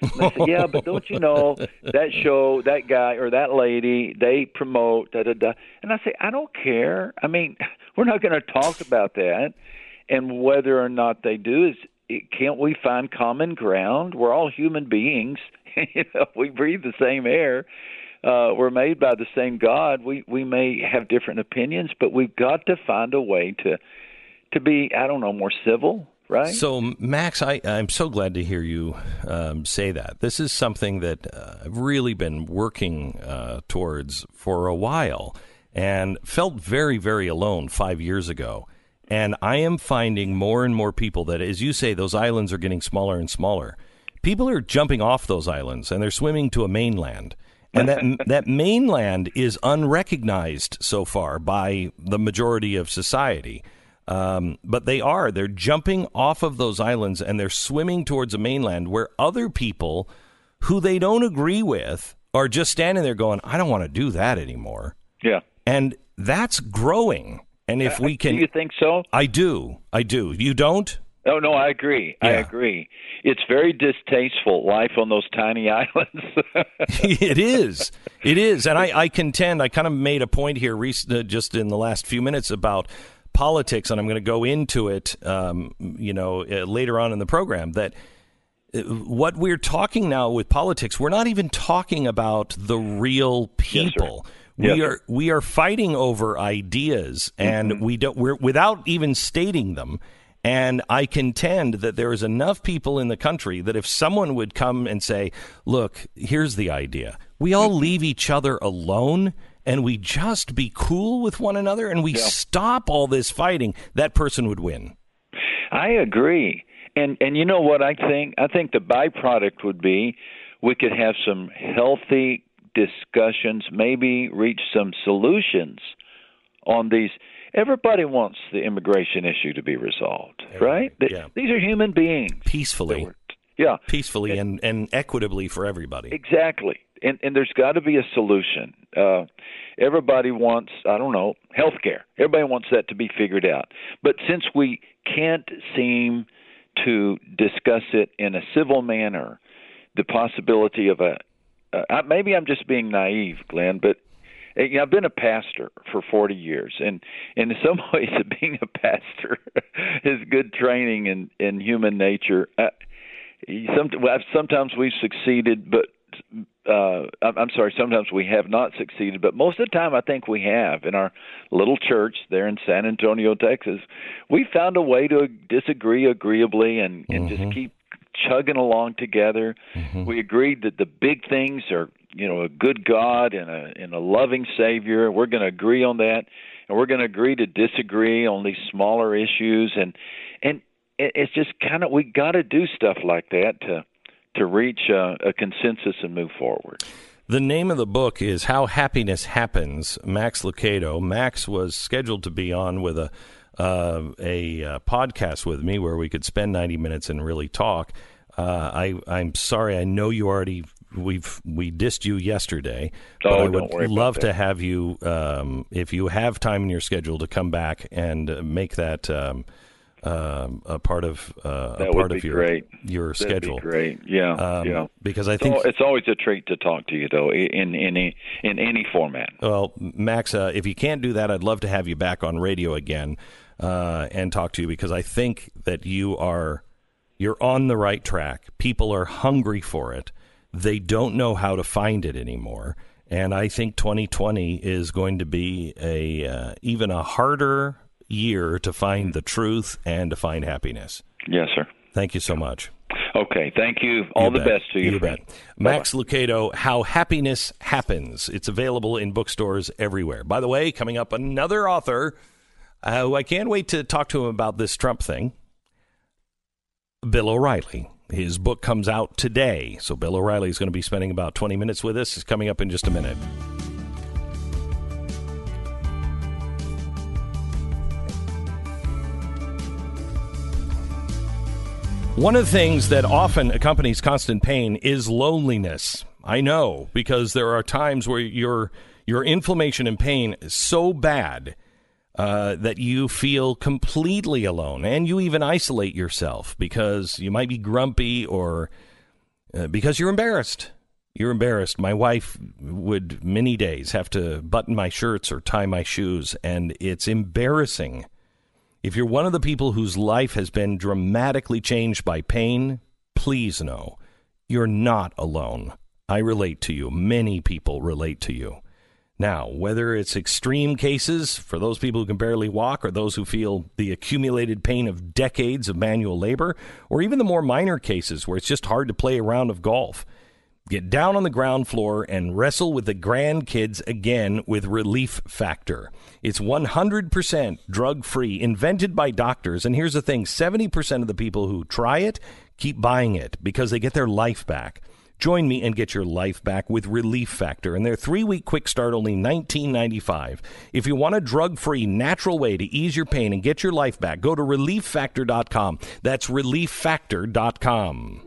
And I said, yeah, but don't you know that show, that guy or that lady, they promote da da da. And I say, I don't care. I mean, [LAUGHS] we're not going to talk about that. And whether or not they do is, can't we find common ground? We're all human beings. [LAUGHS] you know, we breathe the same air. Uh, we're made by the same God. We we may have different opinions, but we've got to find a way to to be I don't know more civil right? So, Max, I, I'm so glad to hear you um, say that. This is something that uh, I've really been working uh, towards for a while and felt very, very alone five years ago. And I am finding more and more people that, as you say, those islands are getting smaller and smaller. People are jumping off those islands and they're swimming to a mainland. And that that mainland is unrecognized so far by the majority of society. Um, but they are. They're jumping off of those islands and they're swimming towards a mainland where other people who they don't agree with are just standing there going, I don't want to do that anymore. Yeah. And that's growing. And if we [LAUGHS] can. Do you think so? I do. I do. You don't? Oh no, I agree. I agree. It's very distasteful life on those tiny [LAUGHS] islands. [LAUGHS] it is. It is. And I, I contend, I kind of made a point here rec- uh, just in the last few minutes about politics, and I'm going to go into it, um, you know, uh, later on in the program, that uh, what we're talking now with politics, we're not even talking about the real people. we Yes, are we are fighting over ideas, and Mm-hmm. we don't. We're without even stating them. And I contend that there is enough people in the country that if someone would come and say, "Look, here's the idea: we all Mm-hmm. leave each other alone." And we just be cool with one another, and we stop all this fighting. That person would win. I agree. And and you know what I think? I think the byproduct would be we could have some healthy discussions, maybe reach some solutions on these everybody wants the immigration issue to be resolved, right? Yeah. These are human beings. peacefully, Yeah. peacefully, and, and equitably for everybody. Exactly. And and there's got to be a solution. Uh everybody wants, I don't know, health care. Everybody wants that to be figured out. But since we can't seem to discuss it in a civil manner, the possibility of a uh, maybe I'm just being naive, Glenn, but uh, you know, I've been a pastor for 40 years, and, and in some [LAUGHS] ways, [LAUGHS] being a pastor [LAUGHS] is good training in in human nature. Uh, some, sometimes we've succeeded, but uh, I'm I'm sorry, sometimes we have not succeeded, but most of the time I think we have. In our little church there in San Antonio, Texas, we found a way to disagree agreeably and, and just keep chugging along together. We agreed that the big things are, you know, a good God and a and a loving Savior. We're going to agree on that, and we're going to agree to disagree on these smaller issues. And and it- it's just kind of we got to do stuff like that to to reach a, a consensus and move forward. The name of the book is How Happiness Happens. Max Lucado. Max was scheduled to be on with a uh, a uh, podcast with me where we could spend ninety minutes and really talk. Uh, I I'm sorry. I know you already. We've we dissed you yesterday, but Oh, I would love to have you um, if you have time in your schedule to come back and uh, make that um, um, a part of uh, a part of your great. your That'd schedule. be great. Yeah, Um, yeah. Because I It's, think it's always a treat to talk to you, though, in in any in any format. Well, Max, uh, if you can't do that, I'd love to have you back on radio again uh, and talk to you because I think that you are you're on the right track. People are hungry for it. They don't know how to find it anymore, and I think 2020 is going to be a uh, even a harder year to find the truth and to find happiness. Yes, sir. Thank you so much. Okay, thank you. All You the bet. best to you, You friend. bet. Max Lucado, How Happiness Happens. It's available in bookstores everywhere. By the way, coming up, another author uh, who I can't wait to talk to him about this Trump thing Bill O'Reilly. His book comes out today. So Bill O'Reilly is going to be spending about 20 minutes with us. It's coming up in just a minute. One of the things that often accompanies constant pain is loneliness. I know because there are times where your your inflammation and pain is so bad uh, that you feel completely alone, and you even isolate yourself because you might be grumpy or uh, because you're embarrassed. You're embarrassed. My wife would many days have to button my shirts or tie my shoes, and it's embarrassing. If you're one of the people whose life has been dramatically changed by pain, please know you're not alone. I relate to you. Many people relate to you. Now, whether it's extreme cases for those people who can barely walk or those who feel the accumulated pain of decades of manual labor, or even the more minor cases where it's just hard to play a round of golf, Get down on the ground floor and wrestle with the grandkids again with Relief Factor. It's 100% drug free, invented by doctors. And here's the thing 70% of the people who try it keep buying it because they get their life back. Join me and get your life back with Relief Factor. And their three week quick start only $19.95. If you want a drug free, natural way to ease your pain and get your life back, go to relieffactor.com. That's relieffactor.com.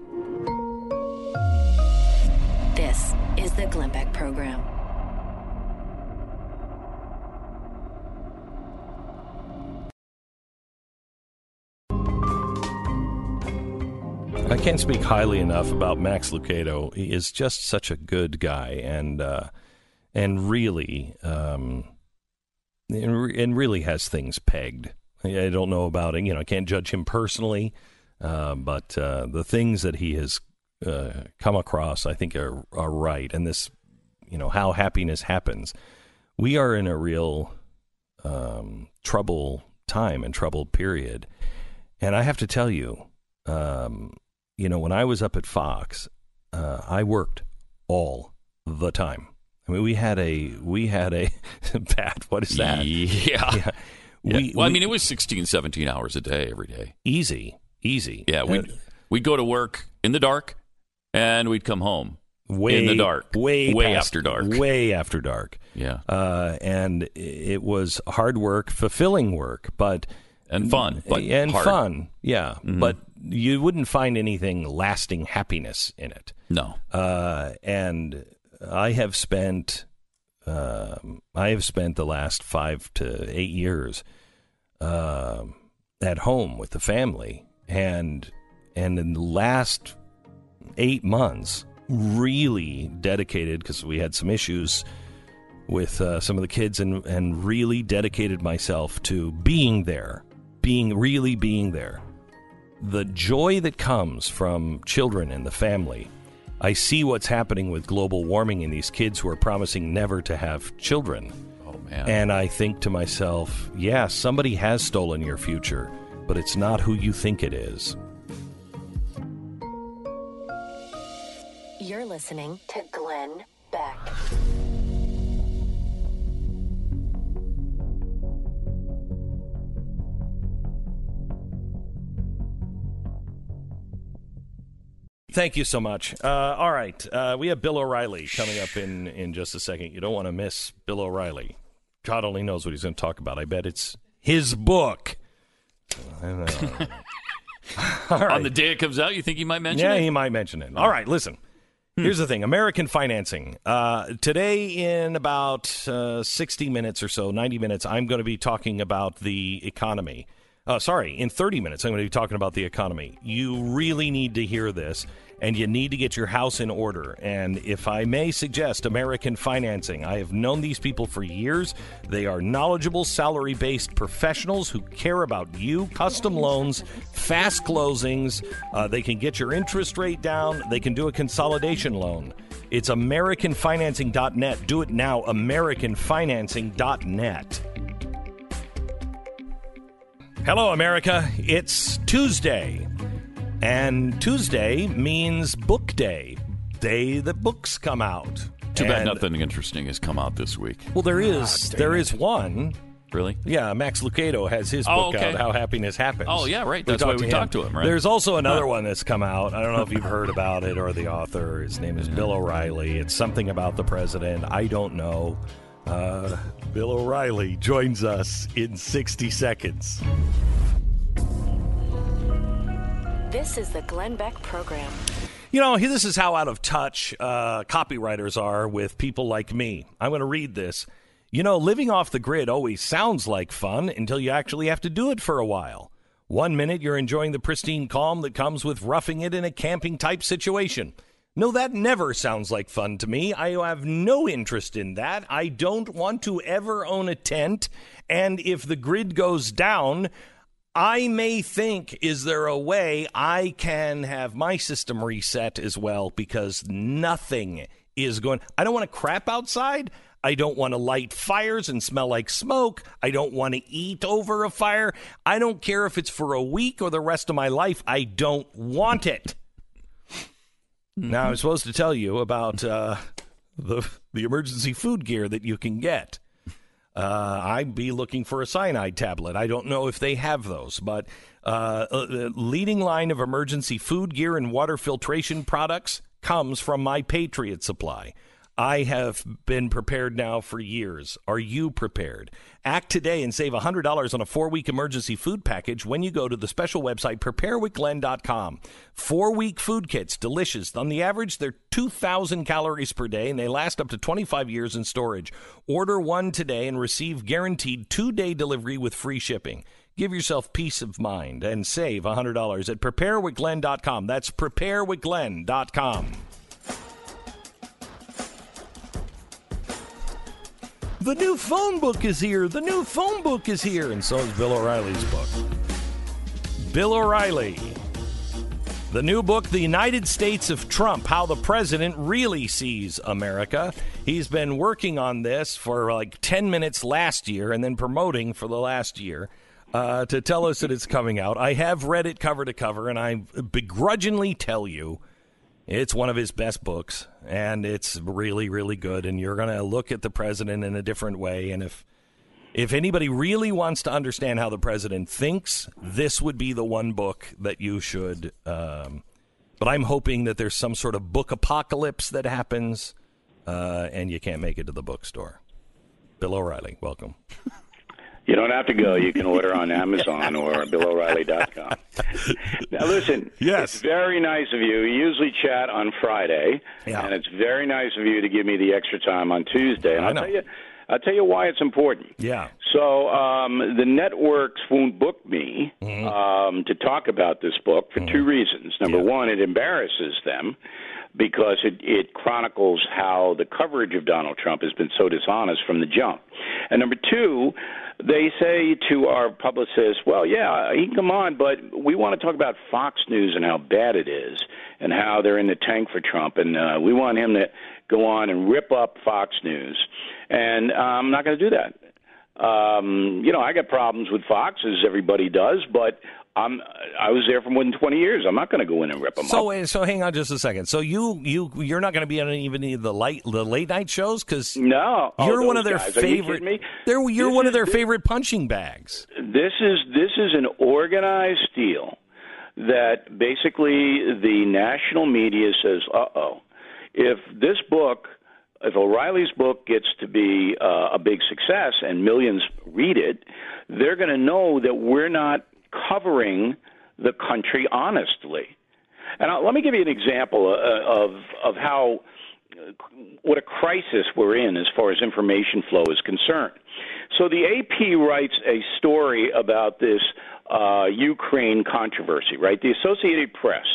This is the Glenn Beck Program. I can't speak highly enough about Max Lucado. He is just such a good guy, and uh, and really, um, and, re- and really has things pegged. I I don't know about it. You know, I can't judge him personally, uh, but uh, the things that he has uh, come across, I think, are are right. And this, you know, how happiness happens. We are in a real um, trouble time and troubled period, and I have to tell you, um, you know, when I was up at Fox, uh, I worked all the time. I mean, we had a we had a [LAUGHS] Pat. What is that? Yeah. Yeah. Yeah. We, well, I mean, it was 16, 17 hours a day every day. easy, easy. Yeah, we'd, we'd go to work in the dark and we'd come home way in the dark. way Way past- after dark. way after dark. Yeah. Uh, and it was hard work, fulfilling work, but and fun. But and hard. fun, yeah. But you wouldn't find anything lasting happiness in it. No. Uh, and I have spent, um, I have spent the last five to eight years um at home with the family, and and in the last eight months, really dedicated because we had some issues with uh, some of the kids, and and really dedicated myself to being there, being really being there. The joy that comes from children and the family. I see what's happening with global warming and these kids who are promising never to have children. Oh, man. And I think to myself, yeah, somebody has stolen your future, but it's not who you think it is. You're listening to Glenn Beck. Thank you so much. Uh, all right, uh, we have Bill O'Reilly coming up in, in just a second. You don't want to miss Bill O'Reilly. God only knows what he's going to talk about. I bet it's his book. I don't know. All right. [LAUGHS] On the day it comes out, you think he might mention it? yeah, it? he might mention it. All right, listen. Here's the thing American financing. Uh, today, in about uh, 60 minutes or so, 90 minutes, I'm going to be talking about the economy. Uh, sorry, in 30 minutes, I'm going to be talking about the economy. You really need to hear this, and you need to get your house in order. And if I may suggest American financing, I have known these people for years. They are knowledgeable, salary based professionals who care about you, custom loans, fast closings. Uh, they can get your interest rate down, they can do a consolidation loan. It's AmericanFinancing.net. Do it now, AmericanFinancing.net. Hello, America. It's Tuesday. And Tuesday means book day, day that books come out. Too bad And- nothing interesting has come out this week. Well, there is there is one. Really? Yeah, Max Lucado has his Oh, book okay. out, How Happiness Happens. Oh, yeah, right. That's why we talked to him, right? There's also another one that's come out. I don't know if you've heard about it or the author. His name is Bill O'Reilly. It's something about the president. I don't know. Uh, Bill O'Reilly joins us in 60 seconds. This is the Glenn Beck Program. You know, this is how out of touch uh, copywriters are with people like me. I'm going to read this. You know, living off the grid always sounds like fun until you actually have to do it for a while. One minute you're enjoying the pristine calm that comes with roughing it in a camping type situation. No, that never sounds like fun to me. I have no interest in that. I don't want to ever own a tent. And if the grid goes down, I may think, is there a way I can have my system reset as well? Because nothing is going. I don't want to crap outside. I don't want to light fires and smell like smoke. I don't want to eat over a fire. I don't care if it's for a week or the rest of my life. I don't want it. Now I'm supposed to tell you about uh, the the emergency food gear that you can get. Uh, I'd be looking for a cyanide tablet. I don't know if they have those, but uh, uh, the leading line of emergency food gear and water filtration products comes from my Patriot Supply. I have been prepared now for years. Are you prepared? Act today and save $100 on a four week emergency food package when you go to the special website preparewithglenn.com. Four week food kits, delicious. On the average, they're 2,000 calories per day and they last up to 25 years in storage. Order one today and receive guaranteed two day delivery with free shipping. Give yourself peace of mind and save $100 at preparewithglenn.com. That's preparewithglenn.com. The new phone book is here. The new phone book is here. And so is Bill O'Reilly's book. Bill O'Reilly. The new book, The United States of Trump How the President Really Sees America. He's been working on this for like 10 minutes last year and then promoting for the last year uh, to tell us that it's coming out. I have read it cover to cover, and I begrudgingly tell you it's one of his best books, and it's really, really good. And you're going to look at the president in a different way. And if if anybody really wants to understand how the president thinks, this would be the one book that you should. Um, but I'm hoping that there's some sort of book apocalypse that happens, uh, and you can't make it to the bookstore. Bill O'Reilly, welcome. [LAUGHS] You don't have to go. You can order on [LAUGHS] Amazon or BillO'Reilly.com. [LAUGHS] Now, listen. Yes. It's very nice of you. We usually chat on Friday, Yeah. and it's very nice of you to give me the extra time on Tuesday. And I I'll know. tell you, I'll tell you why it's important. Yeah. So um, the networks won't book me Mm-hmm. um, to talk about this book for two reasons. Number Yeah. one, it embarrasses them because it, it chronicles how the coverage of Donald Trump has been so dishonest from the jump. And number two, they say to our publicists, well, yeah, he can come on, but we want to talk about Fox News and how bad it is and how they're in the tank for Trump. And uh, we want him to go on and rip up Fox News. And uh, I'm not going to do that. Um, you know, I got problems with Fox, as everybody does, but I'm I was there for more than 20 years. I'm not going to go in and rip them up. So, uh, so hang on just a second. So you you you're not going to be on even any of the light the late night shows because No, Oh, you're one of their guys. Are you favorite. me? They're, you're This one of their this- favorite punching bags. This is this is an organized deal that basically the national media says, "Uh oh, if this book." If O'Reilly's book gets to be uh, a big success and millions read it, they're going to know that we're not covering the country honestly. And i let me give you an example uh, of of how what a crisis we're in as far as information flow is concerned. So the AP writes a story about this uh, Ukraine controversy, right? The Associated Press.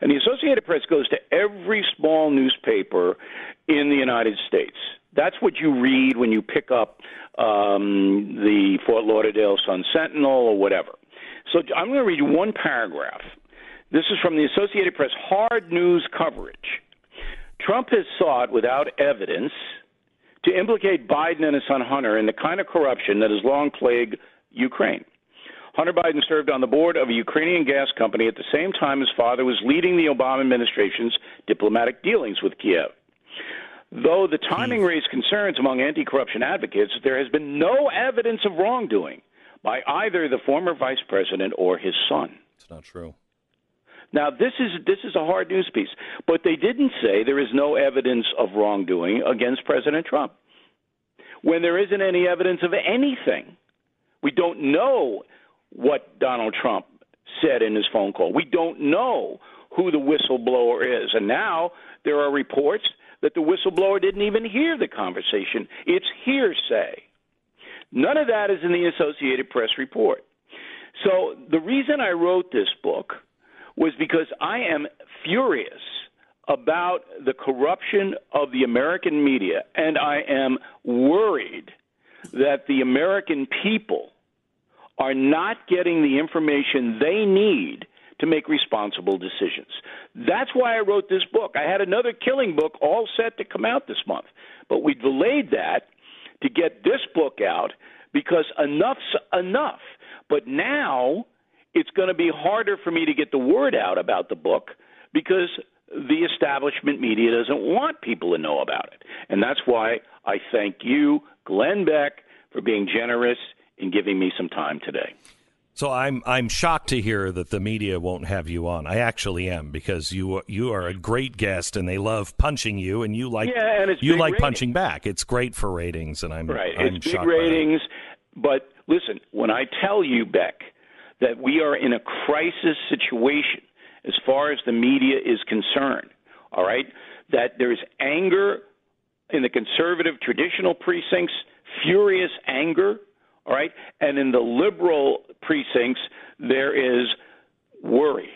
And the Associated Press goes to every small newspaper in the United States. That's what you read when you pick up um, the Fort Lauderdale Sun Sentinel or whatever. So I'm going to read you one paragraph. This is from the Associated Press hard news coverage. Trump has sought, without evidence, to implicate Biden and his son Hunter in the kind of corruption that has long plagued Ukraine. Hunter Biden served on the board of a Ukrainian gas company at the same time his father was leading the Obama administration's diplomatic dealings with Kiev. Though the timing raised concerns among anti corruption advocates, there has been no evidence of wrongdoing by either the former vice president or his son. It's not true. Now this is this is a hard news piece, but they didn't say there is no evidence of wrongdoing against President Trump. When there isn't any evidence of anything, we don't know what Donald Trump said in his phone call. We don't know who the whistleblower is, and now there are reports that the whistleblower didn't even hear the conversation. It's hearsay. None of that is in the Associated Press report. So the reason I wrote this book was because I am furious about the corruption of the American media, and I am worried that the American people are not getting the information they need to make responsible decisions. That's why I wrote this book. I had another killing book all set to come out this month, but we delayed that to get this book out because enough's enough. But now it's going to be harder for me to get the word out about the book because the establishment media doesn't want people to know about it. And that's why I thank you, Glenn Beck, for being generous in giving me some time today. So I'm I'm shocked to hear that the media won't have you on. I actually am because you you are a great guest and they love punching you and you like Yeah, and it's you like ratings. punching back. It's great for ratings and I'm Right. I'm it's big ratings. But listen, when I tell you, Beck, that we are in a crisis situation as far as the media is concerned, all right, that there's anger in the conservative traditional precincts, furious anger All right? And in the liberal precincts, there is worry.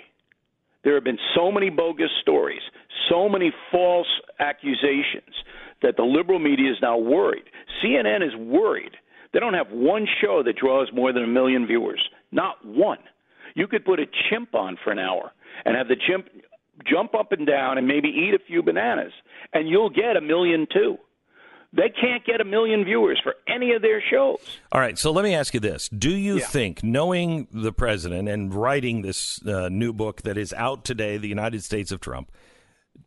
There have been so many bogus stories, so many false accusations that the liberal media is now worried. CNN is worried. They don't have one show that draws more than a million viewers. Not one. You could put a chimp on for an hour and have the chimp jump up and down and maybe eat a few bananas, and you'll get a million too. They can't get a million viewers for any of their shows. All right, so let me ask you this: Do you Yeah. think, knowing the president and writing this uh, new book that is out today, "The United States of Trump,"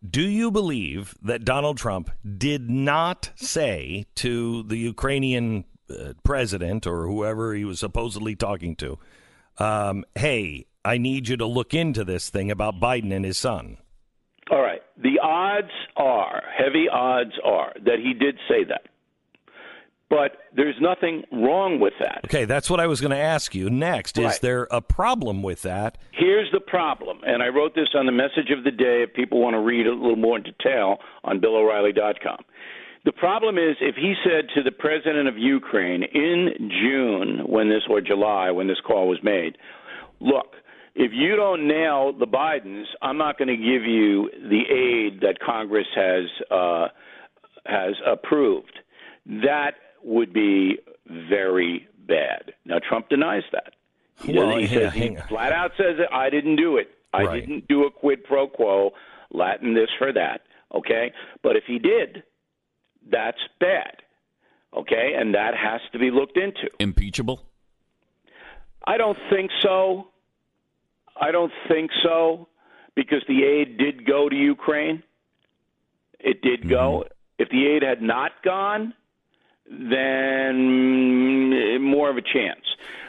do you believe that Donald Trump did not say to the Ukrainian uh, president or whoever he was supposedly talking to, um, "Hey, I need you to look into this thing about Biden and his son"? All right. The odds are, heavy odds are, that he did say that. But there's nothing wrong with that. Okay, that's what I was going to ask you next. Is there a problem with that? Here's the problem, and I wrote this on the message of the day if people want to read a little more in detail on BillO'Reilly.com. The problem is if he said to the president of Ukraine in June, when this, or July, when this call was made, look, if you don't nail the Bidens, I'm not going to give you the aid that Congress has uh, has approved. That would be very bad. Now Trump denies that. He, Well, doesn't- he yeah, says he flat out says that I didn't do it. I Right. didn't do a quid pro quo, Latin this for that. Okay, but if he did, that's bad. Okay, and that has to be looked into. Impeachable? I don't think so. I don't think so because the aid did go to Ukraine. It did go. Mm-hmm. If the aid had not gone, then more of a chance.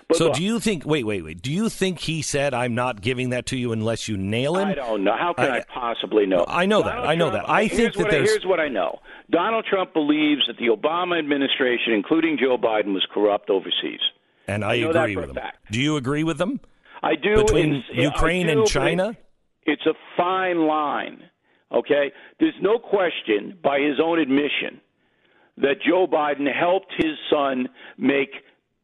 But So look, do you think? Wait, wait, wait. Do you think he said, "I'm not giving that to you unless you nail him"? I don't know. How can I, I- possibly know? I know that. Donald I know Trump- that. I think that there's- here's what I know. Donald Trump believes that the Obama administration, including Joe Biden, was corrupt overseas. And I, I agree with him. fact. Do you agree with them? I do Between Ukraine do, and China? It's a fine line. Okay, there's no question by his own admission that Joe Biden helped his son make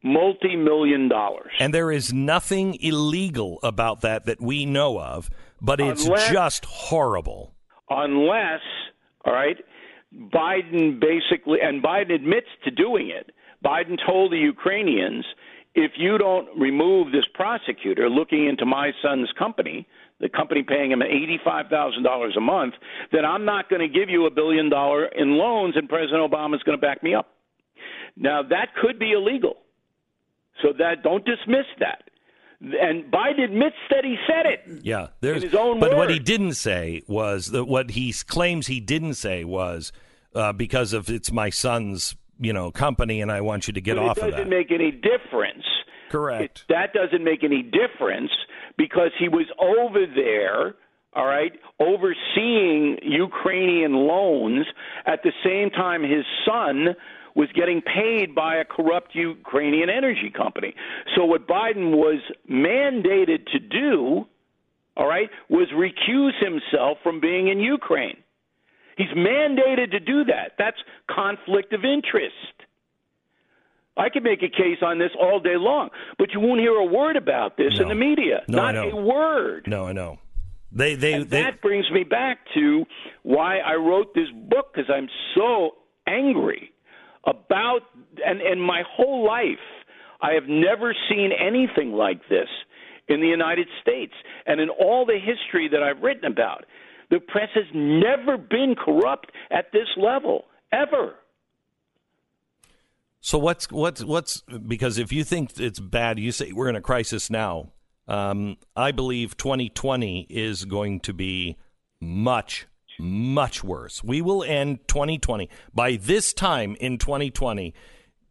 multi-million dollars. And there is nothing illegal about that that we know of, but it's Unless- just horrible. unless, all right, Biden basically, and Biden admits to doing it. Biden told the Ukrainians, if you don't remove this prosecutor looking into my son's company, the company paying him $85,000 a month, then I'm not going to give you a billion dollar in loans, and President Obama is going to back me up. Now that could be illegal, so that don't dismiss that. And Biden admits that he said it. Yeah, there's. his own but what he didn't say was that what he claims he didn't say was uh, because of it's my son's you know company, and I want you to get but off it of doesn't that. make any difference. Correct. It- that doesn't make any difference because he was over there, all right, overseeing Ukrainian loans at the same time his son was getting paid by a corrupt Ukrainian energy company. So what Biden was mandated to do, all right, was recuse himself from being in Ukraine. He's mandated to do that. That's conflict of interest. I could make a case on this all day long, but you won't hear a word about this No. in the media. No, Not a word. No, I know. They they And they. that brings me back to why I wrote this book because I'm so angry about and and my whole life I have never seen anything like this in the United States and in all the history that I've written about. The press has never been corrupt at this level ever. So what's what's what's because if you think it's bad, you say we're in a crisis now. Um, I believe 2020 is going to be much much worse. We will end 2020 by this time in 2020.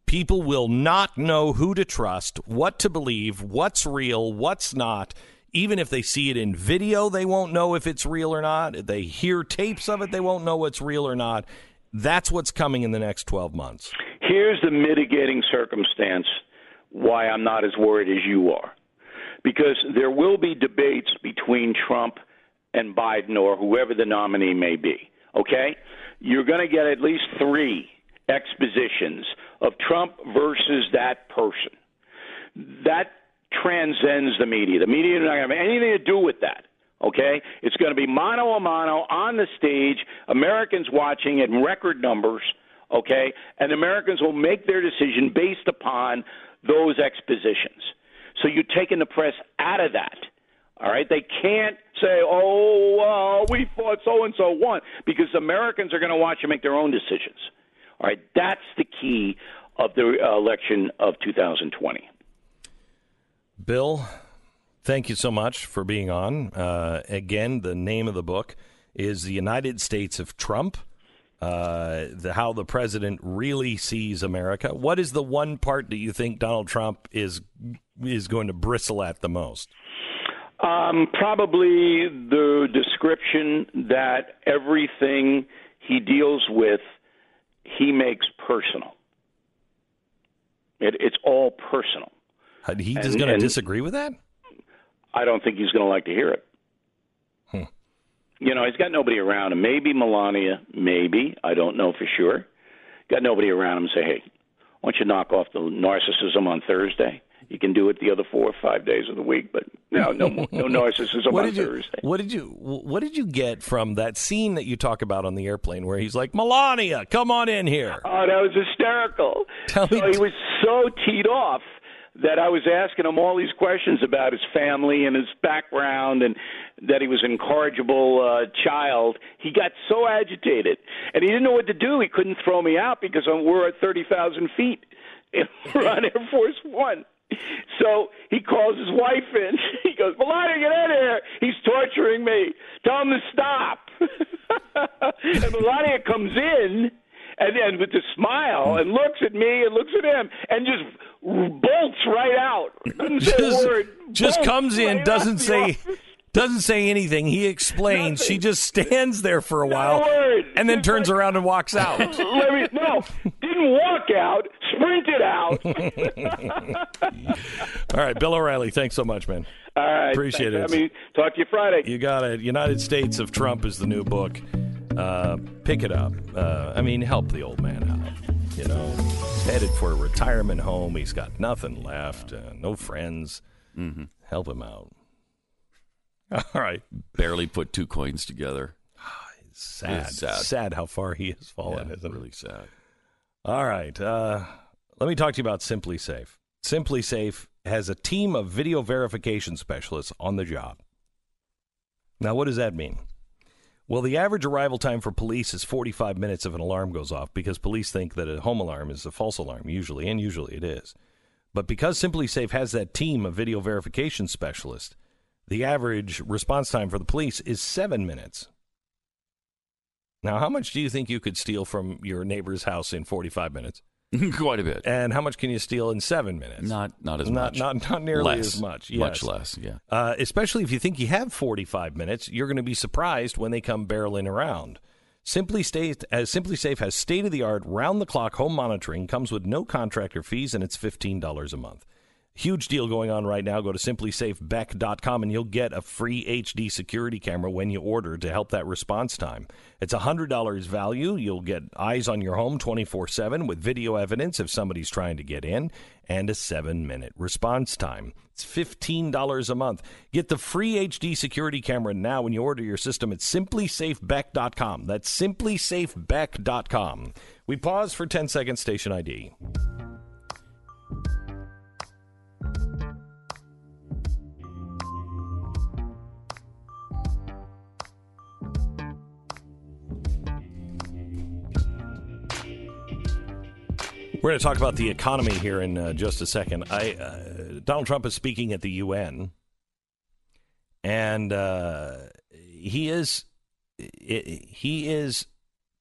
People will not know who to trust, what to believe, what's real, what's not. Even if they see it in video, they won't know if it's real or not. If they hear tapes of it, they won't know what's real or not. That's what's coming in the next 12 months. Here's the mitigating circumstance why I'm not as worried as you are. Because there will be debates between Trump and Biden or whoever the nominee may be. Okay? You're going to get at least three expositions of Trump versus that person. That transcends the media. The media does not going to have anything to do with that. Okay? It's going to be mano a mano on the stage, Americans watching in record numbers, okay? And Americans will make their decision based upon those expositions. So you're taking the press out of that. All right, they can't say, "Oh, well, we thought so and so won," because Americans are going to watch and make their own decisions. All right, that's the key of the uh, election of 2020. Bill, thank you so much for being on. Uh, again, the name of the book is "The United States of Trump." Uh, the, how the president really sees America. What is the one part that you think Donald Trump is is going to bristle at the most? Um, probably the description that everything he deals with, he makes personal. It, it's all personal. He is going to disagree with that? I don't think he's going to like to hear it. Hmm. You know, he's got nobody around him. Maybe Melania, maybe. I don't know for sure. Got nobody around him say, hey, why don't you knock off the narcissism on Thursday? You can do it the other four or five days of the week, but no, no, no [LAUGHS] narcissism what on did you, Thursday. What did you What did you get from that scene that you talk about on the airplane, where he's like, "Melania, come on in here"? Oh, that was hysterical. Tell so me he was so teed off that I was asking him all these questions about his family and his background and that he was an incorrigible uh, child. He got so agitated, and he didn't know what to do. He couldn't throw me out because we're at 30,000 feet. [LAUGHS] We're on Air Force One. So he calls his wife in. [LAUGHS] He goes, Melania, get in here. He's torturing me. Tell him to stop. [LAUGHS] and Melania comes in and then with a smile and looks at me and looks at him and just bolts right out. Doesn't say Just, a word. just Bolts comes in, right doesn't say doesn't say anything. He explains. Nothing. She just stands there for a while and then turns around and walks out. [LAUGHS] Let me, no, didn't walk out, sprinted out. [LAUGHS] All right, Bill O'Reilly, thanks so much, man. All right. Appreciate thanks it. for having me. Talk to you Friday. You got it. United States of Trump is the new book. Uh, pick it up. Uh, I mean, help the old man out. You know, he's headed for a retirement home. He's got nothing left, uh, no friends. Mm-hmm. Help him out. [LAUGHS] All right. Barely put two coins together. Sad. It's sad. Sad how far he has fallen, Yeah, isn't it? really sad. All right. Uh, let me talk to you about SimpliSafe. Simply Safe has a team of video verification specialists on the job. Now, what does that mean? Well, the average arrival time for police is 45 minutes if an alarm goes off because police think that a home alarm is a false alarm, usually, and usually it is. But because SimpliSafe has that team of video verification specialists, the average response time for the police is seven minutes. Now, how much do you think you could steal from your neighbor's house in 45 minutes? [LAUGHS] Quite a bit. And how much can you steal in seven minutes? Not not as not, much. Not, not nearly Less. as much. Much less. Yeah. Uh, especially if you think you have 45 minutes, you're going to be surprised when they come barreling around. SimpliSafe, as SimpliSafe has state of the art, round the clock home monitoring, comes with no contractor fees, and it's $15 a month. Huge deal going on right now. Go to simplisafebeck.com and you'll get a free HD security camera when you order to help that response time. It's $100 value. You'll get eyes on your home 24 7 with video evidence if somebody's trying to get in and a seven minute response time. It's $15 a month. Get the free HD security camera now when you order your system at simplisafebeck.com. That's simplisafebeck.com. We pause for 10 seconds, station ID. We're going to talk about the economy here in uh, just a second. I, uh, Donald Trump is speaking at the UN, and uh, he is he is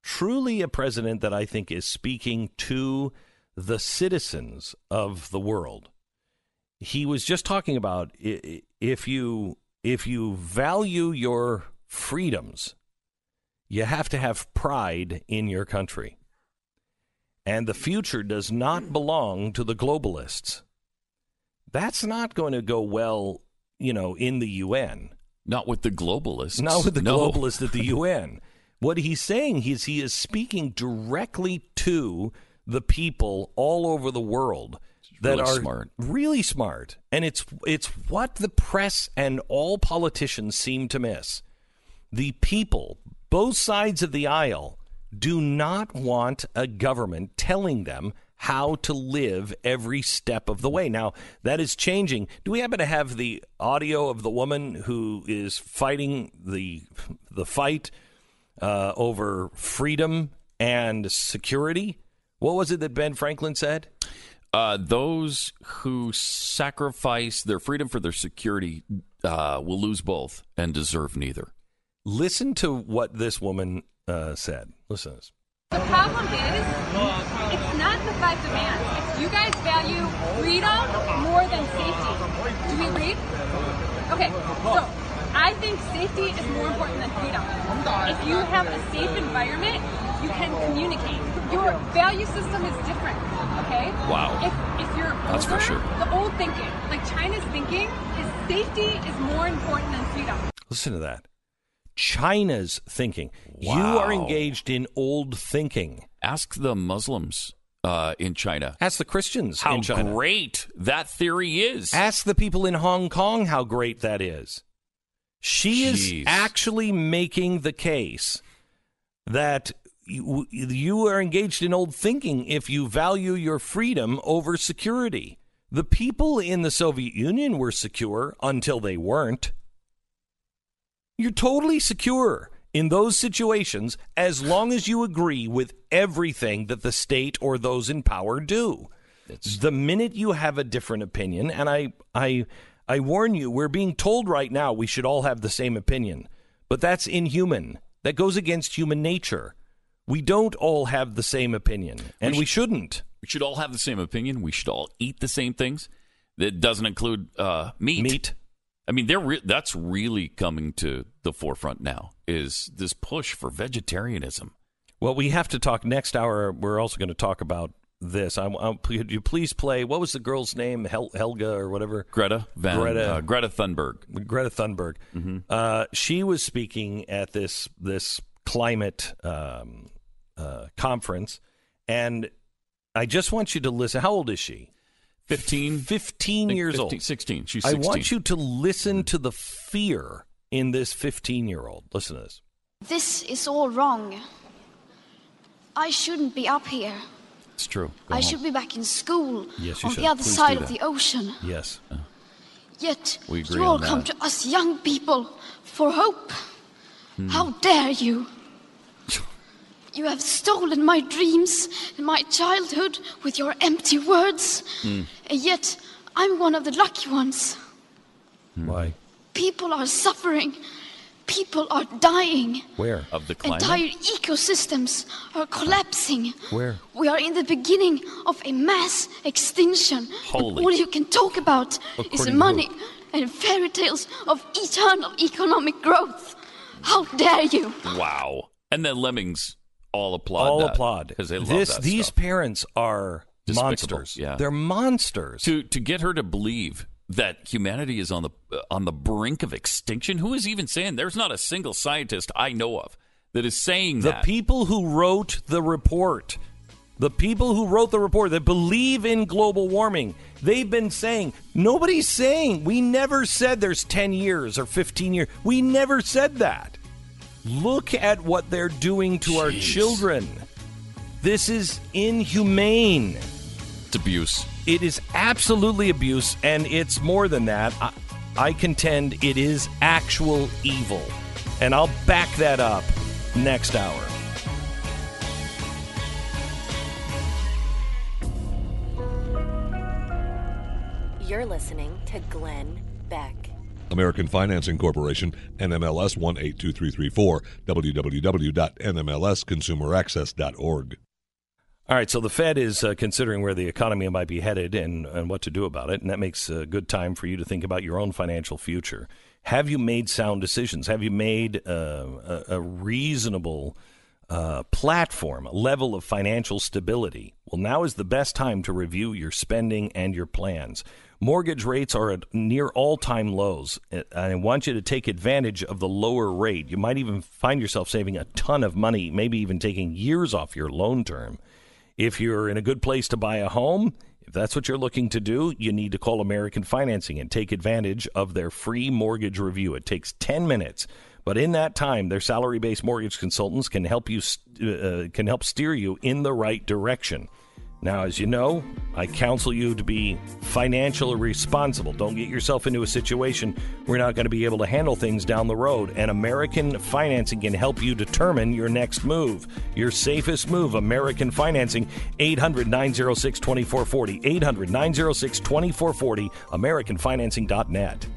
truly a president that I think is speaking to the citizens of the world. He was just talking about if you if you value your freedoms, you have to have pride in your country. And the future does not belong to the globalists. That's not going to go well, you know, in the UN. Not with the globalists. Not with the No. globalists at the [LAUGHS] UN. What he's saying is he is speaking directly to the people all over the world that really are smart. really smart, and it's it's what the press and all politicians seem to miss. The people, both sides of the aisle, do not want a government telling them how to live every step of the way. Now, that is changing. Do we happen to have the audio of the woman who is fighting the the fight uh, over freedom and security? What was it that Ben Franklin said? Uh, those who sacrifice their freedom for their security uh, will lose both and deserve neither. Listen to what this woman uh, said. Listen to this. The problem is, it's not the five demands. It's you guys value freedom more than safety. Do we agree? Okay, so I think safety is more important than freedom. If you have a safe environment, you can communicate. Your value system is different. Okay. Wow. If if you're That's for sure. the old thinking, like China's thinking, is safety is more important than freedom. Listen to that. China's thinking. You are engaged in old thinking. Ask the Muslims uh, in China Ask the Christians how in China. great that theory is. Ask the people in Hong Kong how great that is. She is actually making the case that you, you are engaged in old thinking if you value your freedom over security. The people in the Soviet Union were secure until they weren't. You're totally secure in those situations as long as you agree with everything that the state or those in power do. the minute you have a different opinion, and I, I, I warn you, we're being told right now we should all have the same opinion, but that's inhuman. That goes against human nature. We don't all have the same opinion, and We we, shouldn't. we should all have the same opinion. We should all eat the same things. That doesn't include uh, meat. Meat. I mean, they're re- that's really coming to the forefront now. Is this push for vegetarianism? Well, we have to talk next hour. We're also going to talk about this. I, I, could you please play? What was the girl's name? Hel, Helga or whatever? Greta Van Greta. uh, Greta Thunberg. Greta Thunberg. Uh, she was speaking at this this climate um, uh, conference, and I just want you to listen. How old is she? 15, Fifteen think years 15 old. 16. She's 16. I want you to listen to the fear in this fifteen-year-old. Listen to this. This is all wrong. I shouldn't be up here. It's true. Go I home. should be back in school Yes, you on should. the other Please side of the ocean. Yes. Yet We agree you all on that. come to us young people for hope. Hmm. How dare you? You have stolen my dreams and my childhood with your empty words. Hmm. And yet I'm one of the lucky ones. Why? People are suffering. People are dying. Where? of the climate. Entire ecosystems are collapsing. Where? We are in the beginning of a mass extinction. Holy- And all you can talk about is According to money and fairy tales of eternal economic growth. How dare you? Wow. And then lemmings all applaud. All that, applaud. because they love this. that These stuff. parents are Despicable, monsters. yeah. They're monsters. to to get her to believe that humanity is on the uh, on the brink of extinction. Who is even saying? There's not a single scientist I know of that is saying the that. The people who wrote the report, the people who wrote the report that believe in global warming, they've been saying, nobody's saying, we never said there's 10 years or 15 years. We never said that. Look at what they're doing to our children. This is inhumane. it's abuse. It is absolutely abuse, and it's more than that. I, I contend it is actual evil. And I'll back that up next hour. You're listening to Glenn Beck. American Financing Corporation, NMLS 182334, www.nmlsconsumeraccess.org. All right, so the Fed is uh, considering where the economy might be headed and, and what to do about it, and that makes a good time for you to think about your own financial future. Have you made sound decisions? Have you made uh, a, a reasonable uh, platform, a level of financial stability. Well, now is the best time to review your spending and your plans. Mortgage rates are at near all time lows. I want you to take advantage of the lower rate. You might even find yourself saving a ton of money, maybe even taking years off your loan term. If you're in a good place to buy a home, if that's what you're looking to do, you need to call American Financing and take advantage of their free mortgage review. It takes 10 minutes. But in that time, their salary-based mortgage consultants can help you uh, can help steer you in the right direction. Now, as you know, I counsel you to be financially responsible. Don't get yourself into a situation where you're not going to be able to handle things down the road. And American Financing can help you determine your next move, your safest move. American Financing, 800 906 2440. 800 906 2440, AmericanFinancing.net.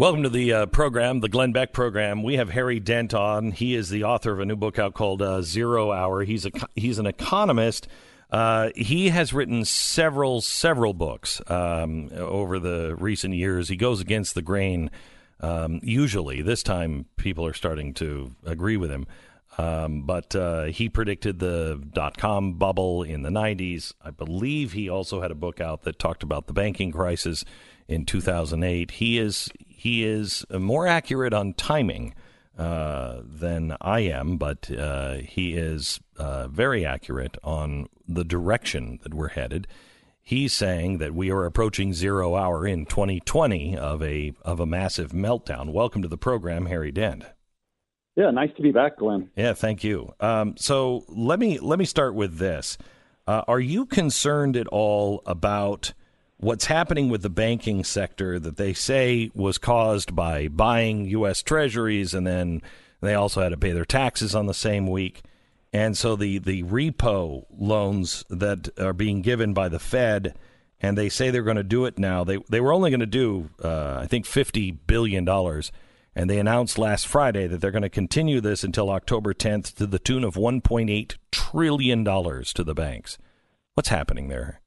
Welcome to the uh, program, the Glenn Beck program. We have Harry Dent on. He is the author of a new book out called uh, Zero Hour. He's a he's an economist. Uh, he has written several several books um, over the recent years. He goes against the grain. Um, usually, this time people are starting to agree with him. Um, but uh, he predicted the dot com bubble in the 90s. I believe he also had a book out that talked about the banking crisis in 2008. He is he is more accurate on timing uh, than I am, but uh, he is uh, very accurate on the direction that we're headed. He's saying that we are approaching zero hour in 2020 of a of a massive meltdown. Welcome to the program, Harry Dent. Yeah, nice to be back, Glenn. Yeah, thank you. Um, so let me let me start with this. Uh, are you concerned at all about what's happening with the banking sector that they say was caused by buying U.S. Treasuries, and then they also had to pay their taxes on the same week. And so the, the repo loans that are being given by the Fed, and they say they're going to do it now. They they were only going to do, uh, I think, fifty billion dollars, and they announced last Friday that they're going to continue this until October 10th to the tune of 1.8 trillion dollars to the banks. What's happening there?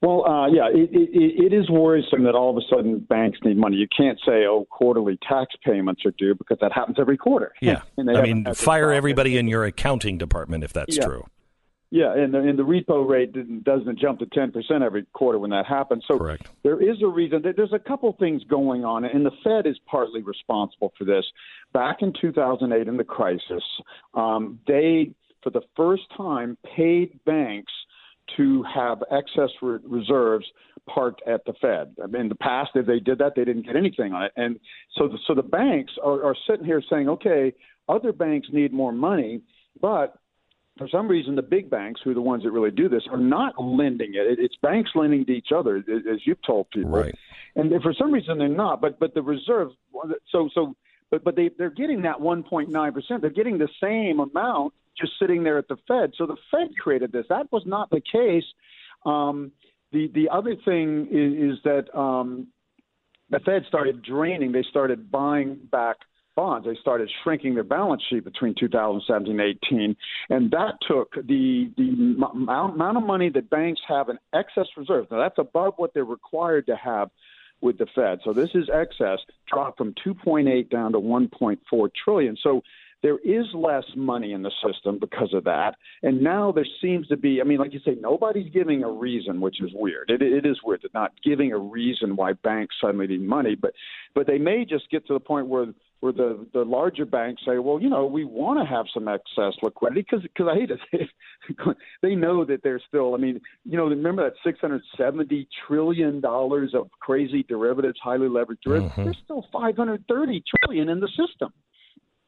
Well, uh, yeah, it, it, it is worrisome that all of a sudden banks need money. You can't say, oh, quarterly tax payments are due because that happens every quarter. Yeah. [LAUGHS] I mean, fire everybody in your accounting department if that's yeah. true. Yeah, and the, and the repo rate doesn't jump to 10% every quarter when that happens. So Correct. there is a reason. There's a couple things going on, and the Fed is partly responsible for this. Back in 2008 in the crisis, um, they, for the first time, paid banks – to have excess re- reserves parked at the Fed. I mean, in the past, if they did that, they didn't get anything on it. And so, the, so the banks are, are sitting here saying, okay, other banks need more money, but for some reason, the big banks, who are the ones that really do this, are not lending it. It's banks lending to each other, as you've told people. Right. And for some reason, they're not. But but the reserve, so so, but but they they're getting that 1.9 percent. They're getting the same amount just sitting there at the Fed. So the Fed created this. That was not the case. Um, the the other thing is, is that um, the Fed started draining. They started buying back bonds. They started shrinking their balance sheet between 2017 and 18, and that took the the amount, of money that banks have in excess reserves. Now that's above what they're required to have with the Fed. So this is excess dropped from 2.8 down to 1.4 trillion. So there is less money in the system because of that. And now there seems to be, I mean, like you say, nobody's giving a reason, which is weird. It, it is weird that not giving a reason why banks suddenly need money, but but they may just get to the point where where the the larger banks say, well, you know, we want to have some excess liquidity because because I hate to say it, [LAUGHS] they know that they're still. I mean, you know, remember that 670 trillion dollars of crazy derivatives, highly leveraged derivatives. Mm-hmm. There's still 530 trillion in the system.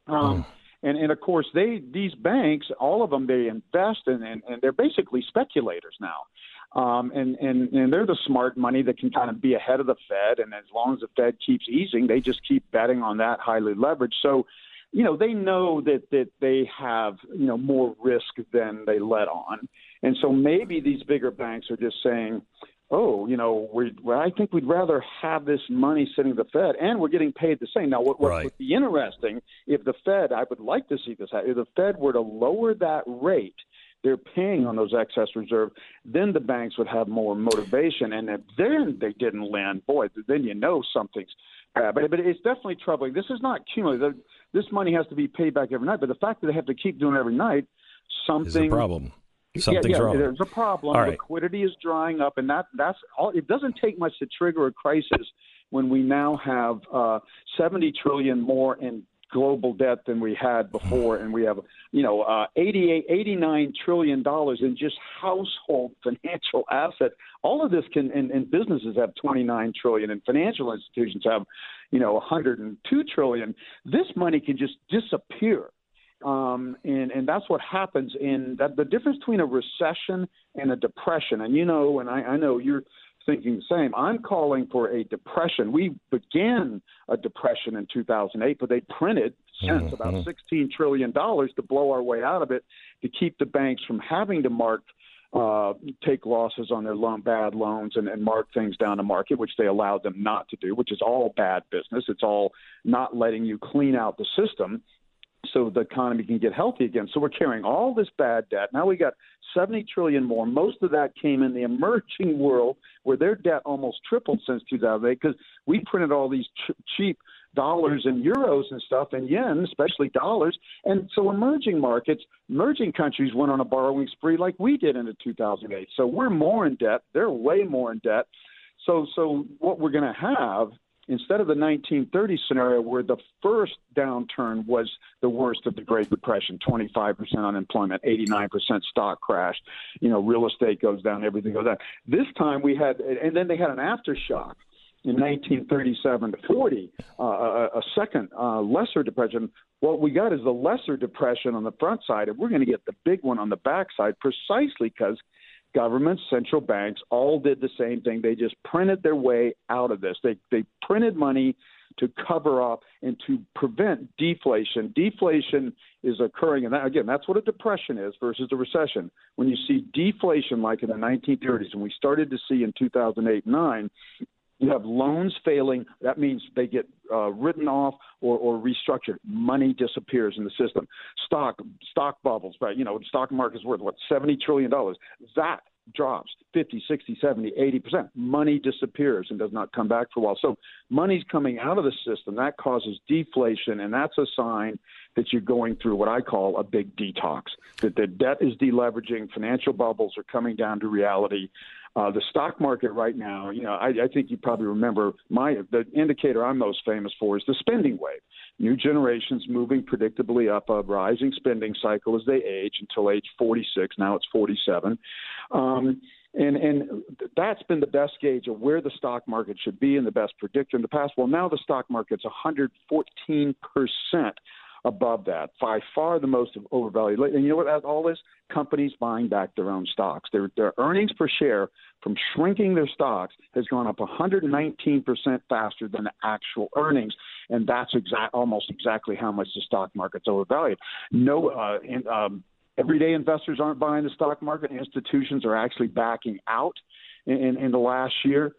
Um, Mm. And and of course they these banks, all of them, they invest in and, and they're basically speculators now. Um, and, and, and they're the smart money that can kind of be ahead of the Fed. And as long as the Fed keeps easing, they just keep betting on that highly leveraged. So, you know, they know that, that they have, you know, more risk than they let on. And so maybe these bigger banks are just saying, oh, you know, we well, I think we'd rather have this money sitting at the Fed, and we're getting paid the same. Now, what, what Right. would be interesting if the Fed, I would like to see this, happen, if the Fed were to lower that rate they're paying on those excess reserves, then the banks would have more motivation. And if then they didn't lend, boy, then you know something's Uh, but but it's definitely troubling. This is not cumulative. This money has to be paid back every night. But the fact that they have to keep doing it every night, something is a problem. Something's yeah, yeah, wrong. There's a problem. Right. Liquidity is drying up, and that that's all. It doesn't take much to trigger a crisis when we now have uh, 70 trillion more in global debt than we had before, and we have you know uh, 88, 89 trillion dollars in just household [LAUGHS] financial assets. All of this can, and, and businesses have 29 trillion, and financial institutions have you know 102 trillion. This money can just disappear um, and and that's what happens in that the difference between a recession and a depression and you know and I, I know you're thinking the same. I'm calling for a depression. We began a depression in 2008 but they printed since about 16 trillion dollars to blow our way out of it to keep the banks from having to mark uh, take losses on their loan, bad loans and, and mark things down to market, which they allowed them not to do, which is all bad business. It's all not letting you clean out the system so the economy can get healthy again. So we're carrying all this bad debt. Now we got 70 trillion more. Most of that came in the emerging world where their debt almost tripled since 2008 because we printed all these ch- cheap dollars and euros and stuff and yen, especially dollars. And so emerging markets, emerging countries went on a borrowing spree like we did in 2008. So we're more in debt. They're way more in debt. So so what we're going to have instead of the 1930 scenario where the first downturn was the worst of the Great Depression 25% unemployment, 89% stock crash, you know, real estate goes down, everything goes down. This time we had, and then they had an aftershock in 1937 to 40, uh, a, a second uh, lesser depression. What we got is the lesser depression on the front side, and we're going to get the big one on the back side precisely because governments, central banks all did the same thing. They just printed their way out of this. They they printed money to cover up and to prevent deflation. Deflation is occurring, and that, again, that's what a depression is versus a recession. When you see deflation, like in the 1930s, and we started to see in 2008 9, you have loans failing. That means they get uh, written off or, or restructured. Money disappears in the system. Stock stock bubbles, right? You know, the stock market's worth what seventy trillion dollars. That drops 50, 60, 70, 80%. Money disappears and does not come back for a while. So money's coming out of the system. That causes deflation, and that's a sign that you're going through what I call a big detox, that the debt is deleveraging, financial bubbles are coming down to reality. Uh, the stock market right now, you know, I, I think you probably remember my the indicator I'm most famous for is the spending wave. New generations moving predictably up a rising spending cycle as they age until age 46. Now it's 47. Um, and and that's been the best gauge of where the stock market should be and the best predictor in the past. Well, now the stock market's 114 percent above that, by far the most overvalued. And you know what? All this companies buying back their own stocks. Their their earnings per share from shrinking their stocks has gone up 119 percent faster than the actual earnings, and that's exact almost exactly how much the stock market's overvalued. No, uh, in, um, everyday investors aren't buying the stock market. Institutions are actually backing out in, in, in the last year.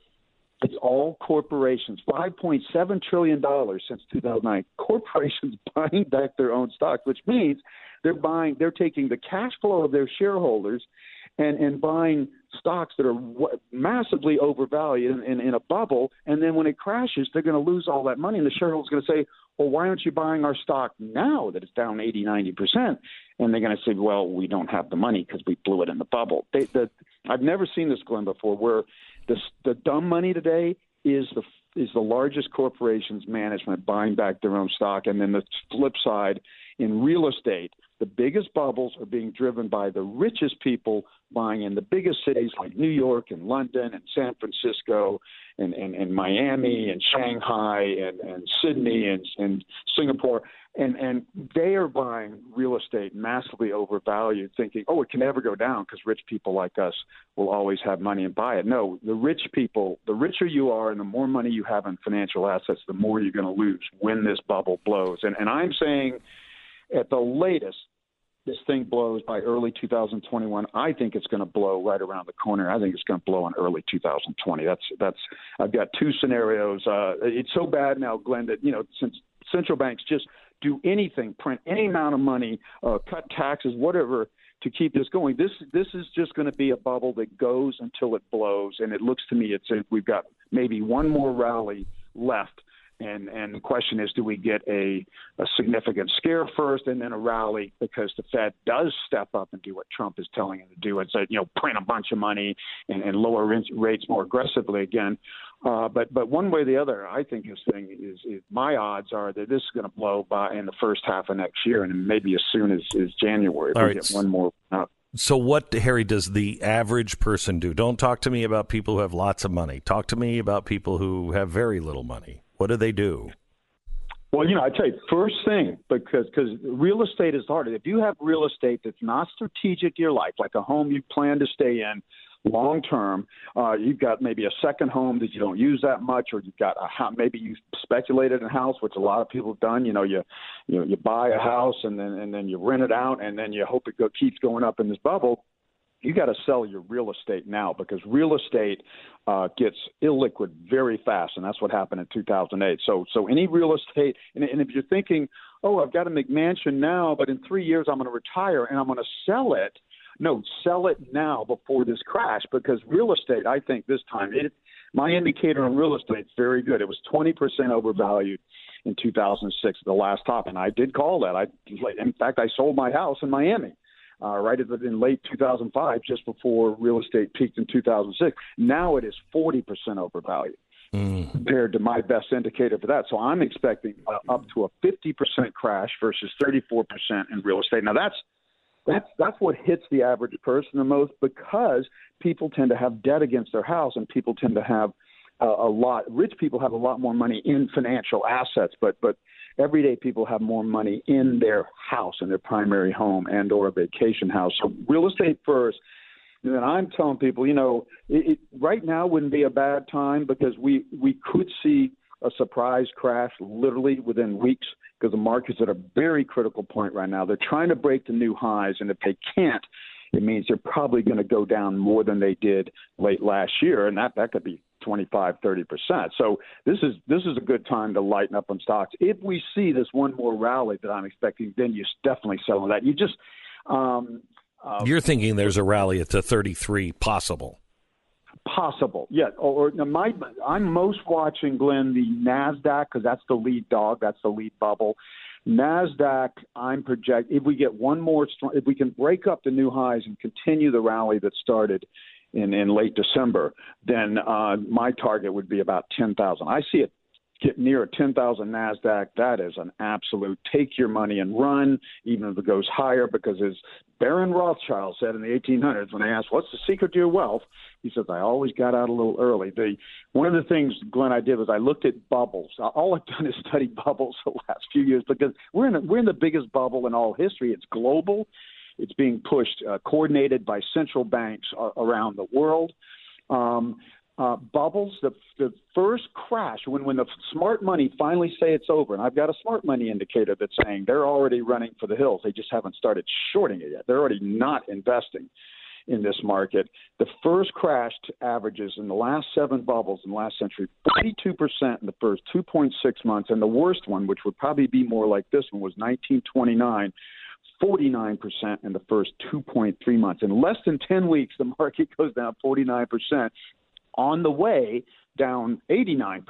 It's all corporations. $5.7 trillion since 2009. Corporations [LAUGHS] buying back their own stocks, which means they're buying, they're taking the cash flow of their shareholders and, and buying stocks that are massively overvalued in, in, in a bubble. And then when it crashes, they're going to lose all that money. And the shareholder's are going to say, well, why aren't you buying our stock now that it's down 80, 90%? And they're going to say, well, we don't have the money because we blew it in the bubble. They, the, I've never seen this, Glenn, before, where the, the dumb money today is the is the largest corporations management buying back their own stock, and then the flip side in real estate, the biggest bubbles are being driven by the richest people buying in the biggest cities like New York and London and San Francisco and, and, and Miami and Shanghai and, and Sydney and, and Singapore. And, and they are buying real estate massively overvalued, thinking, oh, it can never go down because rich people like us will always have money and buy it. No, the rich people, the richer you are and the more money you have in financial assets, the more you're going to lose when this bubble blows. And, and I'm saying at the latest, this thing blows by early 2021. I think it's going to blow right around the corner. I think it's going to blow in early 2020. That's that's. I've got two scenarios. Uh, it's so bad now, Glenn, that you know since central banks just do anything, print any amount of money, uh, cut taxes, whatever, to keep this going. This this is just going to be a bubble that goes until it blows. And it looks to me it's we've got maybe one more rally left And and the question is, do we get a, a significant scare first, and then a rally because the Fed does step up and do what Trump is telling it to do, and say, you know, print a bunch of money and, and lower rates more aggressively again. Uh, but but one way or the other, I think this thing is, is my odds are that this is going to blow by in the first half of next year, and maybe as soon as, as January All right. get one more. Uh, So, what, Harry, does the average person do? Don't talk to me about people who have lots of money. Talk to me about people who have very little money. What do they do? Well, you know, I tell you, first thing because because real estate is hard. If you have real estate that's not strategic to your life, like a home you plan to stay in long term, uh, you've got maybe a second home that you don't use that much, or you've got a house, maybe you speculated in a house, which a lot of people have done. You know, you you you buy a house and then and then you rent it out, and then you hope it go, keeps going up in this bubble you got to sell your real estate now because real estate uh, gets illiquid very fast, and that's what happened in 2008. So, so any real estate, and, and if you're thinking, oh, I've got a McMansion now, but in three years I'm going to retire and I'm going to sell it. No, sell it now before this crash because real estate, I think this time, it, my indicator on real estate is very good. It was 20% overvalued in 2006, the last top, and I did call that. I, in fact, I sold my house in Miami uh, right at the, in late 2005, just before real estate peaked in 2006. Now it is 40% overvalued compared to my best indicator for that. So I'm expecting uh, up to a 50% crash versus 34% in real estate. Now that's that's that's what hits the average person the most because people tend to have debt against their house and people tend to have a, a lot rich people have a lot more money in financial assets but but everyday people have more money in their house in their primary home and or a vacation house so real estate first and then I'm telling people, you know, it, it, right now wouldn't be a bad time because we we could see a surprise crash literally within weeks because the market's at a very critical point right now. They're trying to break the new highs, and if they can't, it means they're probably going to go down more than they did late last year, and that that could be 25, 30 percent. So this is this is a good time to lighten up on stocks. If we see this one more rally that I'm expecting, then you definitely sell on that. You just um, uh, You're thinking there's a rally at the 33 possible. Possible, yeah. Or, or my, I'm most watching Glenn the Nasdaq because that's the lead dog. That's the lead bubble. Nasdaq, I'm project if we get one more, strong, if we can break up the new highs and continue the rally that started in in late December, then uh, my target would be about ten thousand. I see it get near a 10,000 NASDAQ, that is an absolute take your money and run, even if it goes higher, because as Baron Rothschild said in the 1800s when they asked, what's the secret to your wealth? He says, I always got out a little early. The, one of the things, Glenn, I did was I looked at bubbles. All I've done is study [LAUGHS] bubbles the last few years because we're in, a, we're in the biggest bubble in all history. It's global. It's being pushed, uh, coordinated by central banks uh, around the world. Um, uh, bubbles, the the first crash when when the smart money finally say it's over, and I've got a smart money indicator that's saying they're already running for the hills. They just haven't started shorting it yet. They're already not investing in this market. The first crash averages in the last seven bubbles in the last century, 42% in the first 2.6 months, and the worst one, which would probably be more like this one, was 1929. 49% in the first 2.3 months. In less than 10 weeks, the [LAUGHS] market goes down 49% on the way down 89%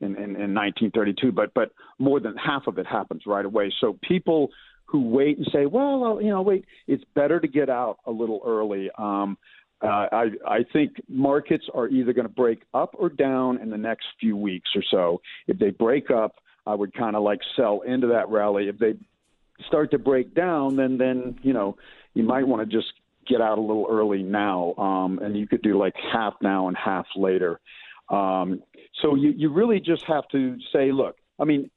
in, in, in 1932, but but more than half of it happens right away. So people who wait and say, well, you know, wait, it's better to get out a little early. Um, uh, I, I think markets are either going to break up or down in the next few weeks or so. If they break up, I would kind of like sell into that rally. If they start to break down, then then you know you might want to just get out a little early now, um, and you could do like half now and half later. Um, so you, you really just have to say, look, I mean,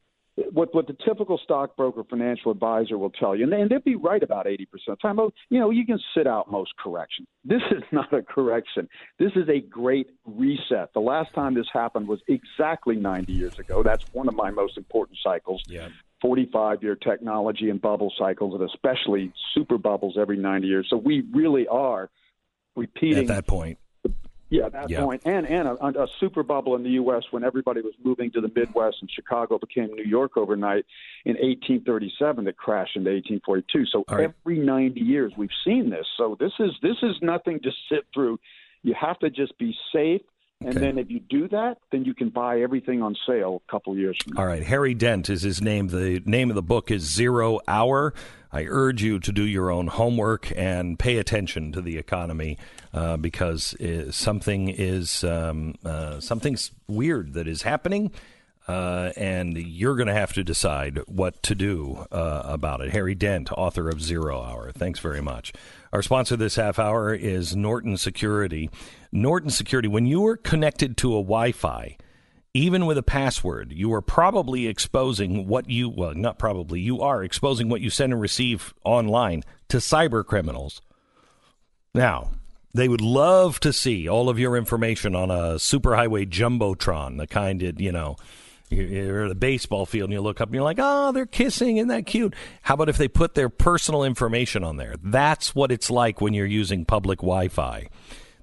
what what the typical stockbroker financial advisor will tell you, and, and they'll be right about eighty percent of the time. Oh, you know, you can sit out most corrections. [LAUGHS] This is not a correction. This is a great reset. The last time this happened was exactly ninety years ago. That's one of my most important cycles. Yeah. 45 year technology and bubble cycles, and especially super bubbles every 90 years. So we really are repeating At that point. yeah, at that Yeah. point. and and a, a super bubble in the U.S. when everybody was moving to the Midwest and Chicago became New York overnight in 1837 that crashed into 1842. So right. every 90 years we've seen this. So this is this is nothing to sit through. You have to just be safe, And then if you do that, then you can buy everything on sale a couple years from now. All right, Harry Dent is his name. The name of the book is Zero Hour. I urge you to do your own homework and pay attention to the economy uh, because uh, something is um, uh, something's weird that is happening, uh, and you're going to have to decide what to do uh, about it. Harry Dent, author of Zero Hour. Thanks very much. Our sponsor this half hour is Norton Security. Norton Security. When you are connected to a Wi-Fi even with a password, you are probably exposing what you, well, not probably, you are exposing what you send and receive online to cyber criminals. Now, they would love to see all of your information on a superhighway jumbotron, the kind that, you know, you're at a baseball field and you look up and you're like, oh, they're kissing. Isn't that cute? How about if they put their personal information on there? That's what it's like when you're using public Wi Fi.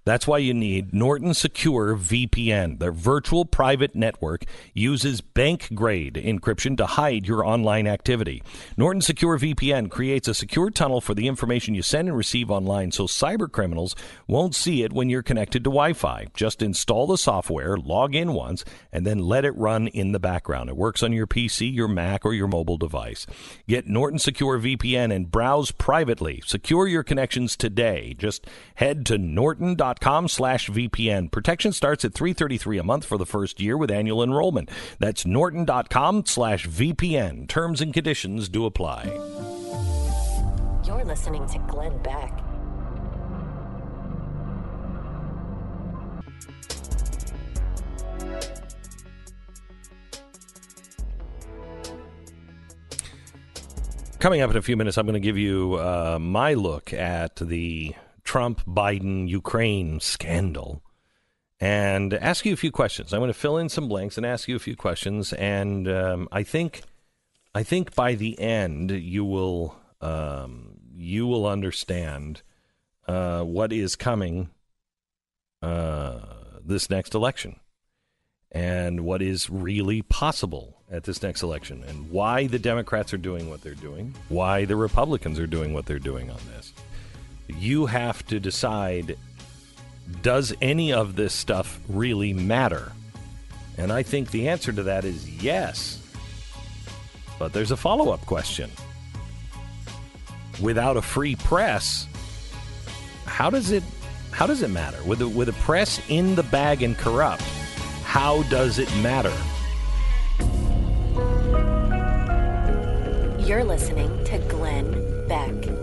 That's why you need Norton Secure VPN. Their virtual private network uses bank grade encryption to hide your online activity. Norton Secure VPN creates a secure tunnel for the information you send and receive online so cyber criminals won't see it when you're connected to Wi Fi. Just install the software, log in once, and then let it run in the background. It works on your PC, your Mac, or your mobile device. Get Norton Secure VPN and browse privately. Secure your connections today. Just head to norton.com slash VPN. Protection starts at 333 a month for the first year with annual enrollment. That's norton.com slash VPN. Terms and conditions do apply. You're listening to Glenn Beck. Coming up in a few minutes, I'm going to give you uh, my look at the Trump Biden Ukraine scandal and ask you a few questions. I'm going to fill in some blanks and ask you a few questions. And um, I think, I think by the end you will um, you will understand uh, what is coming uh, this next election and what is really possible at this next election and why the Democrats are doing what they're doing, why the Republicans are doing what they're doing on this. You have to decide does any of this stuff really matter? And I think the answer to that is yes. But there's a follow up question. Without a free press, how does it how does it matter? With a, with a press in the bag and corrupt, how does it matter? You're listening to Glenn Beck.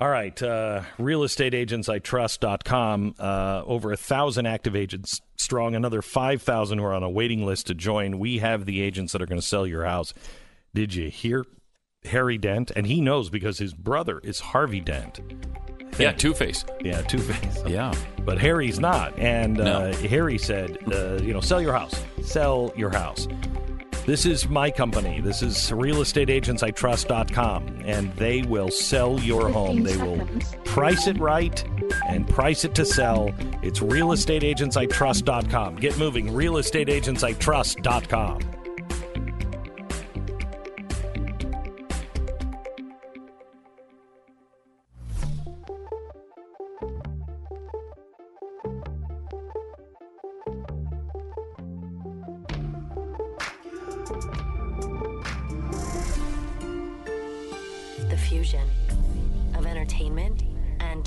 All right, uh, realestateagentsitrust.com. Uh, over a thousand active agents strong, another 5,000 who are on a waiting list to join. We have the agents that are going to sell your house. Did you hear Harry Dent? And he knows because his brother is Harvey Dent. Yeah, Two Face. Yeah, Two Face. Yeah. But Harry's not. And uh, No. Harry said, uh, you know, sell your house. Sell your house. This is my company. This is realestateagentsitrust.com. And they will sell your home. They will price it right and price it to sell. It's realestateagentsitrust.com. Get moving. Realestateagentsitrust.com.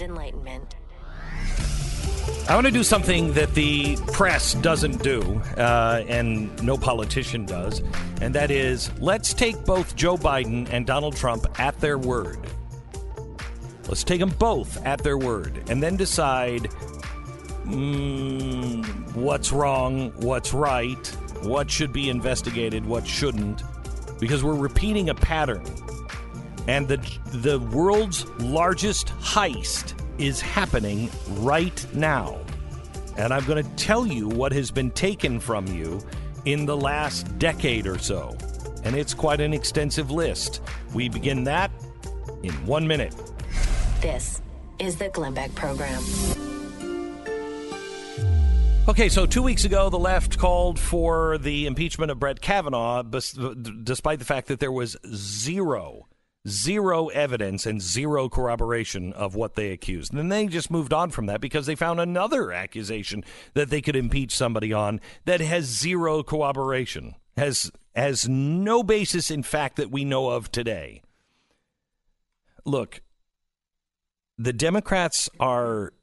enlightenment. I want to do something that the press doesn't do, uh, and no politician does, and that is let's take both Joe Biden and Donald Trump at their word. Let's take them both at their word, and then decide mm, what's wrong, what's right, what should be investigated, what shouldn't, because we're repeating a pattern. And the the world's largest heist is happening right now. And I'm going to tell you what has been taken from you in the last decade or so. And it's quite an extensive list. We begin that in 1 minute. This is the Glenn Beck Program. Okay, so two weeks ago, the left called for the impeachment of Brett Kavanaugh, despite the fact that there was zero, zero evidence and zero corroboration of what they accused. And then they just moved on from that because they found another accusation that they could impeach somebody on that has zero corroboration, has has no basis in fact that we know of today. Look, the Democrats are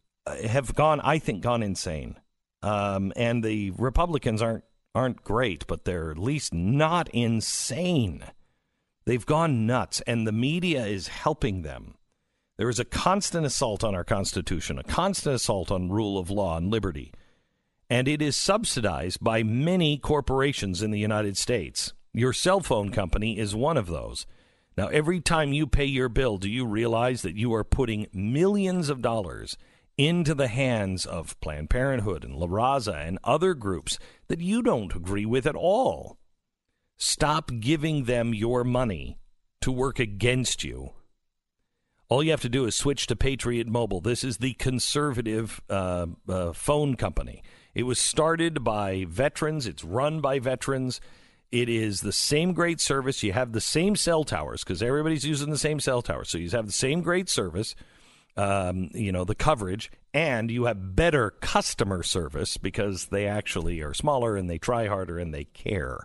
have gone, I think, gone insane. Um, and the Republicans aren't aren't great, but they're at least not insane. They've gone nuts, and the media is helping them. There is a constant assault on our Constitution, a constant assault on rule of law and liberty, and it is subsidized by many corporations in the United States. Your cell phone company is one of those. Now, every time you pay your bill, do you realize that you are putting millions of dollars into the hands of Planned Parenthood and La Raza and other groups that you don't agree with at all. Stop giving them your money to work against you. All you have to do is switch to Patriot Mobile. This is the conservative uh, uh, phone company. It was started by veterans, it's run by veterans. It is the same great service. You have the same cell towers because everybody's using the same cell towers. So you have the same great service um, you know, the coverage, and you have better customer service because they actually are smaller and they try harder and they care.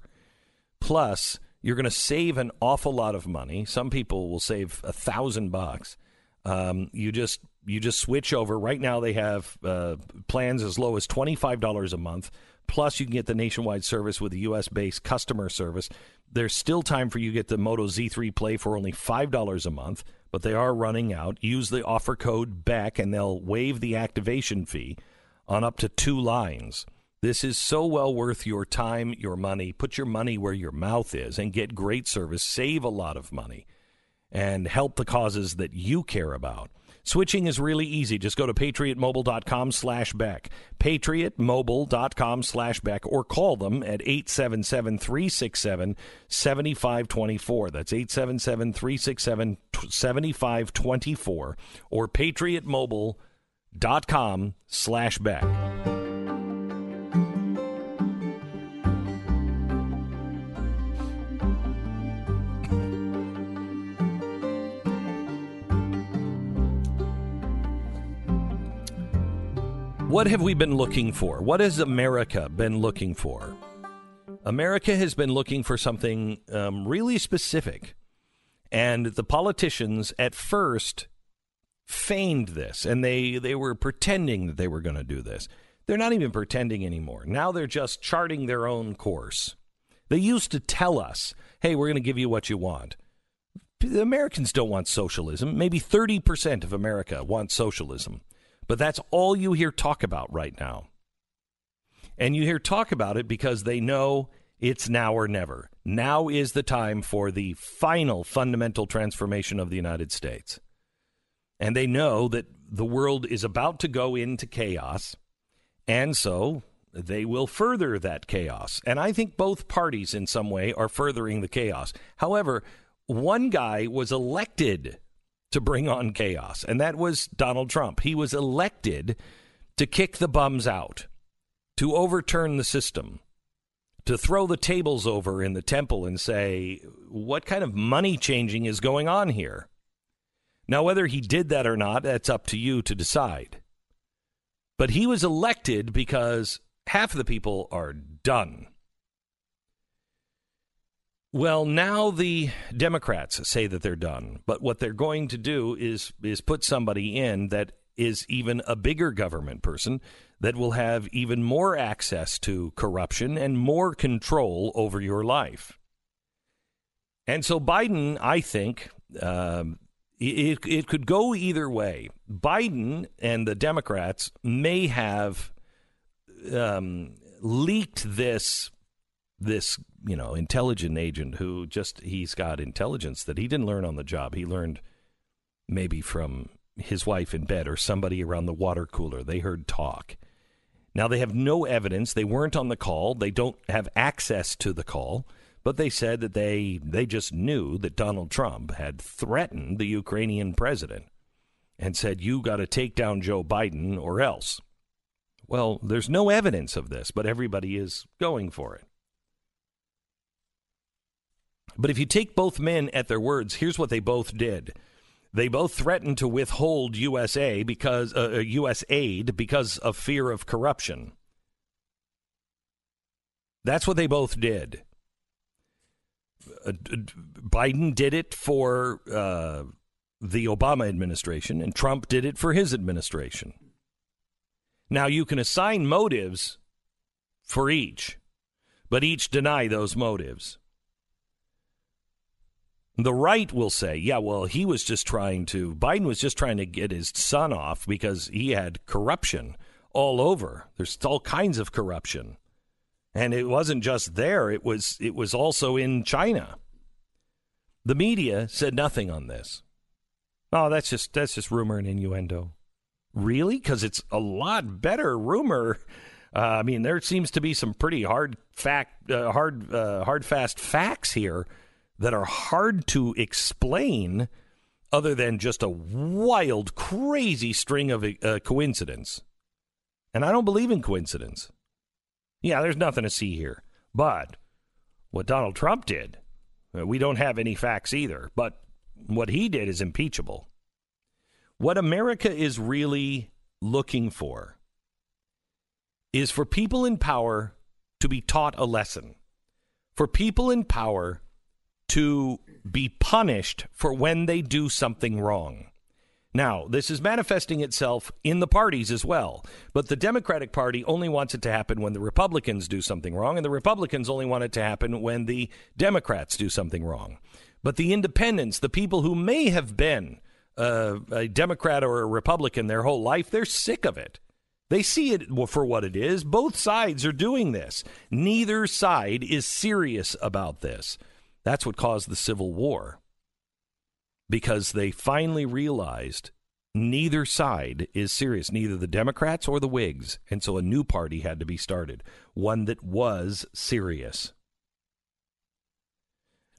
Plus, you're going to save an awful lot of money. Some people will save a thousand bucks. Um, you just you just switch over. Right now, they have uh, plans as low as twenty five dollars a month. Plus, you can get the nationwide service with a U.S. based customer service. There's still time for you to get the Moto Z3 Play for only five dollars a month but they are running out. Use the offer code BECK and they'll waive the activation fee on up to two lines. This is so well worth your time, your money. Put your money where your mouth is and get great service. Save a lot of money and help the causes that you care about. Switching is really easy. Just go to patriotmobile.com slash Beck, patriotmobile.com slash Beck, or call them at 877-367-7524. That's 877-367-7524 or patriotmobile.com slash Beck. What have we been looking for? What has America been looking for? America has been looking for something um, really specific. And the politicians at first feigned this, and they, they were pretending that they were going to do this. They're not even pretending anymore. Now they're just charting their own course. They used to tell us, hey, we're going to give you what you want. The Americans don't want socialism. Maybe 30% of America wants socialism. But that's all you hear talk about right now. And you hear talk about it because they know it's now or never. Now is the time for the final fundamental transformation of the United States. And they know that the world is about to go into chaos. And so they will further that chaos. And I think both parties, in some way, are furthering the chaos. However, one guy was elected to bring on chaos, and that was Donald Trump. He was elected to kick the bums out, to overturn the system, to throw the tables over in the temple and say, what kind of money changing is going on here? Now, whether he did that or not, that's up to you to decide. But he was elected because half of the people are done. Well, now the Democrats say that they're done, but what they're going to do is is put somebody in that is even a bigger government person that will have even more access to corruption and more control over your life. And so Biden, I think, um, it, it could go either way. Biden and the Democrats may have um, leaked this this you know intelligent agent who just he's got intelligence that he didn't learn on the job. He learned maybe from his wife in bed or somebody around the water cooler. They heard talk. Now they have no evidence. They weren't on the call. They don't have access to the call. But they said that they they just knew that Donald Trump had threatened the Ukrainian president and said, "You got to take down Joe Biden or else." Well, there's no evidence of this, but everybody is going for it. But if you take both men at their words, here's what they both did. They both threatened to withhold USA because uh, U.S. Uh, aid because of fear of corruption. That's what they both did. Uh, Biden did it for uh, the Obama administration, and Trump did it for his administration. Now, you can assign motives for each, but each deny those motives. The right will say, yeah, well, he was just trying to, Biden was just trying to get his son off because he had corruption all over. There's all kinds of corruption. And it wasn't just there, it was it was also in China. The media said nothing on this. Oh, that's just that's just rumor and innuendo. Really? Cuz it's a lot better rumor. Uh, I mean, there seems to be some pretty hard fact uh, hard uh, hard fast facts here that are hard to explain other than just a wild crazy string of uh, coincidence. And I don't believe in coincidence. Yeah, there's nothing to see here. But what Donald Trump did, uh, we don't have any facts either, but what he did is impeachable. What America is really looking for is for people in power to be taught a lesson, for people in power to be punished for when they do something wrong. Now, this is manifesting itself in the parties as well. But the Democratic Party only wants it to happen when the Republicans do something wrong, and the Republicans only want it to happen when the Democrats do something wrong. But the independents, the people who may have been uh, a Democrat or a Republican their whole life, they're sick of it. They see it for what it is. Both sides are doing this. Neither side is serious about this. That's what caused the Civil War because they finally realized neither side is serious, neither the Democrats or the Whigs. And so a new party had to be started, one that was serious.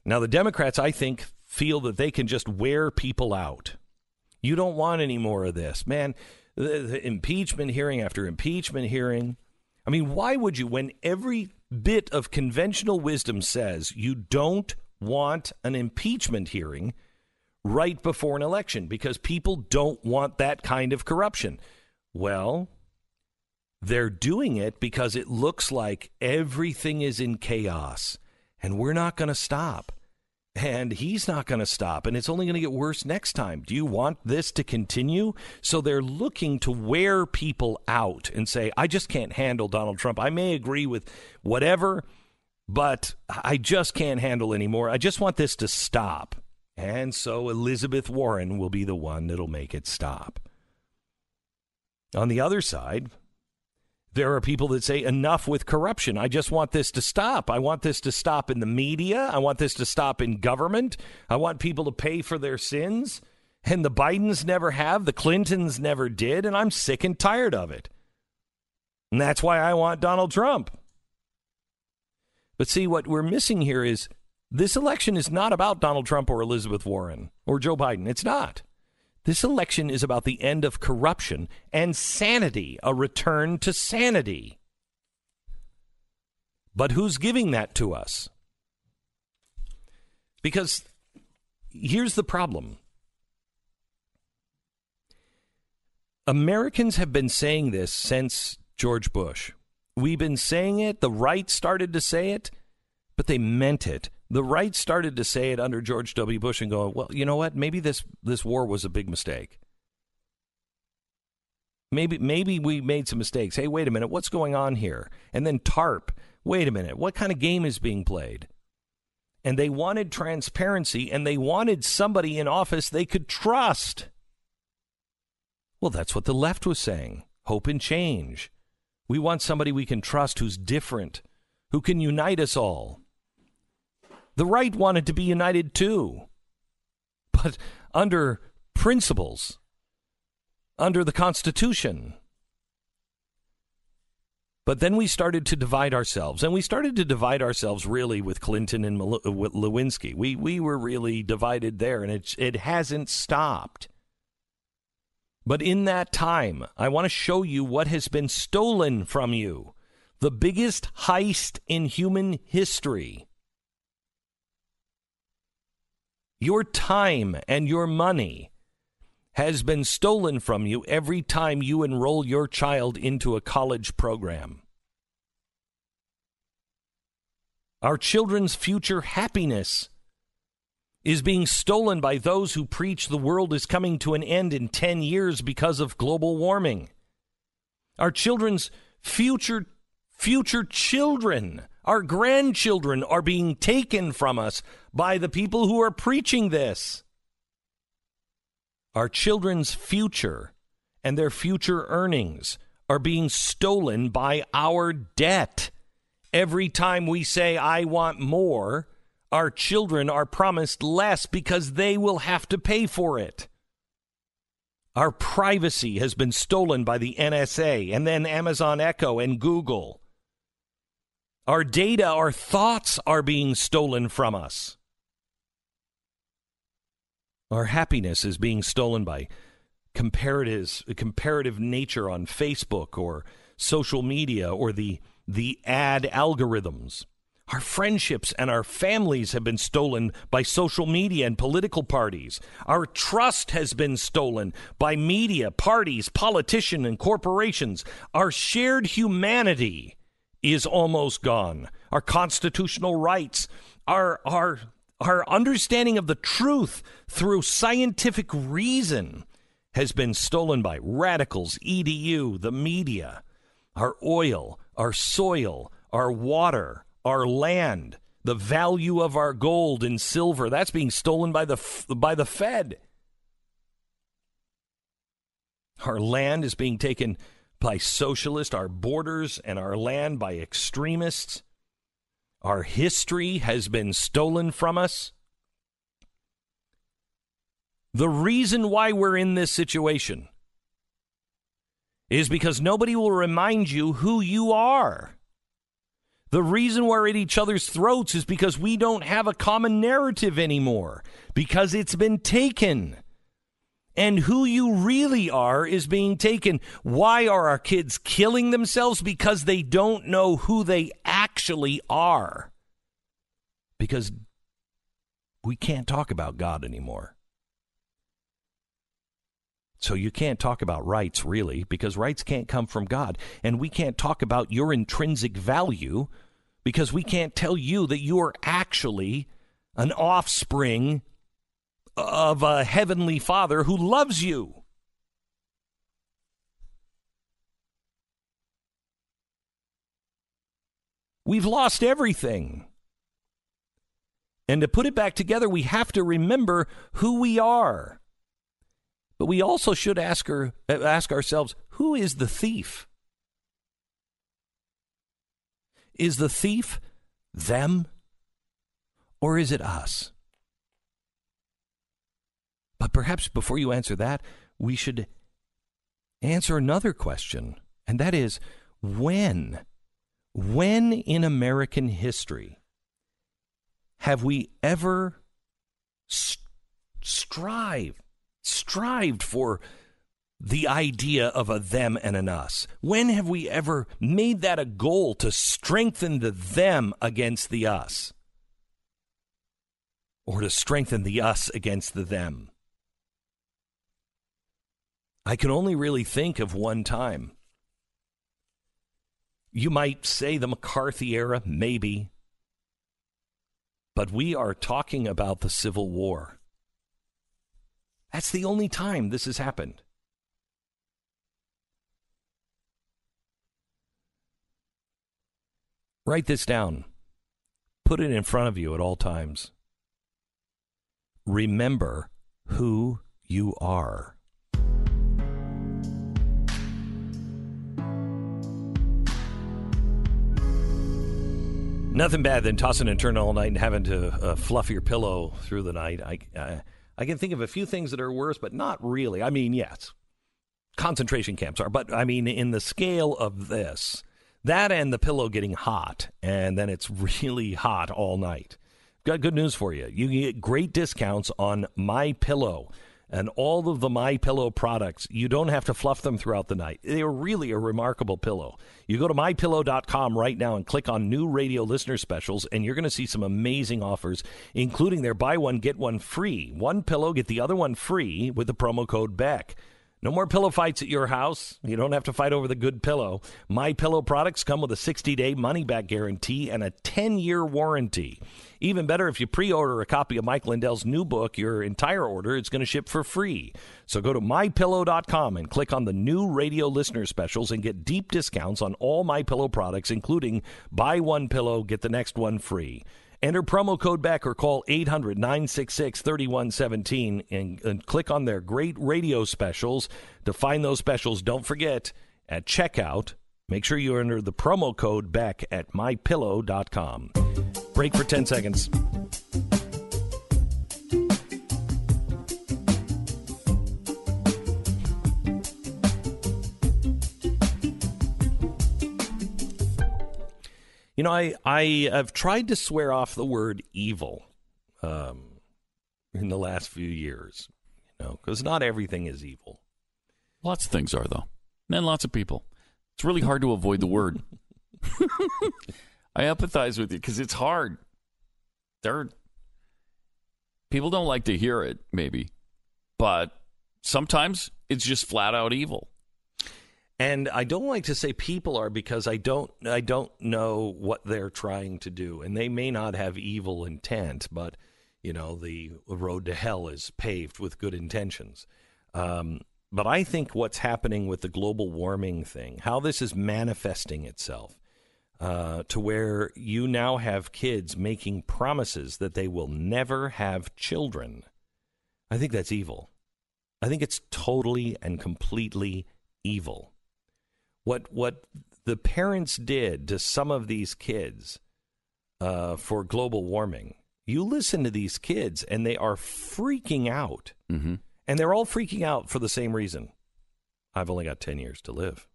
Now, the Democrats, I think, feel that they can just wear people out. You don't want any more of this. Man, the, the impeachment hearing after impeachment hearing. I mean, why would you, when every bit of conventional wisdom says you don't want an impeachment hearing, right before an election because people don't want that kind of corruption. Well, they're doing it because it looks like everything is in chaos and we're not going to stop. And he's not going to stop, and it's only going to get worse next time. Do you want this to continue? So they're looking to wear people out and say, I just can't handle Donald Trump. I may agree with whatever, but I just can't handle anymore. I just want this to stop. And so Elizabeth Warren will be the one that'll make it stop. On the other side, there are people that say, enough with corruption. I just want this to stop. I want this to stop in the media. I want this to stop in government. I want people to pay for their sins. And the Bidens never have, the Clintons never did, and I'm sick and tired of it. And that's why I want Donald Trump. But see, what we're missing here is this election is not about Donald Trump or Elizabeth Warren or Joe Biden. It's not. This election is about the end of corruption and sanity, a return to sanity. But who's giving that to us? Because here's the problem Americans have been saying this since George Bush. We've been saying it, the right started to say it, but they meant it the right started to say it under George W. Bush and go, well, you know what? Maybe this this war was a big mistake. Maybe maybe we made some mistakes. Hey, wait a minute, what's going on here? And then TARP. Wait a minute, what kind of game is being played? And they wanted transparency and they wanted somebody in office they could trust. Well, that's what the left was saying. Hope and change. We want somebody we can trust who's different, who can unite us all. The right wanted to be united too, but under principles, under the Constitution. But then we started to divide ourselves, and we started to divide ourselves really with Clinton and uh, Lewinsky. We we were really divided there, and it it hasn't stopped. But in that time, I want to show you what has been stolen from you. The biggest heist in human history. Your time and your money has been stolen from you every time you enroll your child into a college program. Our children's future happiness is being stolen by those who preach the world is coming to an end in 10 years because of global warming. Our children's future future children, our grandchildren are being taken from us by the people who are preaching this. Our children's future and their future earnings are being stolen by our debt. Every time we say, I want more, our children are promised less because they will have to pay for it. Our privacy has been stolen by the NSA and then Amazon Echo and Google. Our data, our thoughts are being stolen from us. Our happiness is being stolen by comparative nature on Facebook or social media or the, the ad algorithms. Our friendships and our families have been stolen by social media and political parties. Our trust has been stolen by media, parties, politicians, and corporations. Our shared humanity is almost gone. Our constitutional rights, our, our our understanding of the truth through scientific reason has been stolen by radicals, EDU, the media, our oil, our soil, our water, our land, the value of our gold and silver. That's being stolen by the by the Fed. Our land is being taken by socialists, our borders and our land by extremists. Our history has been stolen from us. The reason why we're in this situation is because nobody will remind you who you are. The reason we're at each other's throats is because we don't have a common narrative anymore, because it's been taken and who you really are is being taken. Why are our kids killing themselves? Because they don't know who they actually are. Because we can't talk about God anymore. So you can't talk about rights, really, because rights can't come from God. And we can't talk about your intrinsic value because we can't tell you that you are actually an offspring of a heavenly Father who loves you. We've lost everything. And to put it back together, we have to remember who we are. But we also should ask, her, ask ourselves who is the thief? Is the thief them or is it us? But perhaps before you answer that, we should answer another question, and that is when? When in American history have we ever st- strived, strived for the idea of a them and an us? When have we ever made that a goal to strengthen the them against the us? Or to strengthen the us against the them? I can only really think of one time. You might say the McCarthy era, maybe. But we are talking about the Civil War. That's the only time this has happened. Write this down. Put it in front of you at all times. Remember who you are. Nothing bad than tossing and turning all night and having to uh, fluff your pillow through the night. I, uh, I can think of a few things that are worse, but not really. I mean, yes, concentration camps are, but I mean, in the scale of this, that and the pillow getting hot, and then it's [LAUGHS] really hot all night. Got good news for you. You can get great discounts on my pillow. And all of the My Pillow products, you don't have to fluff them throughout the night. They're really a remarkable pillow. You go to mypillow.com right now and click on new radio listener specials, and you're going to see some amazing offers, including their buy one, get one free. One pillow, get the other one free with the promo code BECK. No more pillow fights at your house. You don't have to fight over the good pillow. My Pillow products come with a 60-day money-back guarantee and a 10-year warranty. Even better, if you pre-order a copy of Mike Lindell's new book, your entire order is going to ship for free. So go to mypillow.com and click on the new radio listener specials and get deep discounts on all My Pillow products, including buy one pillow, get the next one free. Enter promo code BECK or call 800 966 3117 and click on their great radio specials to find those specials. Don't forget, at checkout, make sure you enter the promo code BECK at mypillow.com. Break for 10 seconds. You know, I, I have tried to swear off the word evil um, in the last few years, you know, because not everything is evil. Lots of things are, though. And lots of people. It's really hard to avoid the word. [LAUGHS] I empathize with you because it's hard. There, people don't like to hear it, maybe, but sometimes it's just flat out evil. And I don't like to say people are because I don't I don't know what they're trying to do, and they may not have evil intent, but you know the road to hell is paved with good intentions. Um, but I think what's happening with the global warming thing, how this is manifesting itself, uh, to where you now have kids making promises that they will never have children. I think that's evil. I think it's totally and completely evil what what the parents did to some of these kids uh, for global warming. You listen to these kids, and they are freaking out, mm-hmm. and they're all freaking out for the same reason. I've only got ten years to live.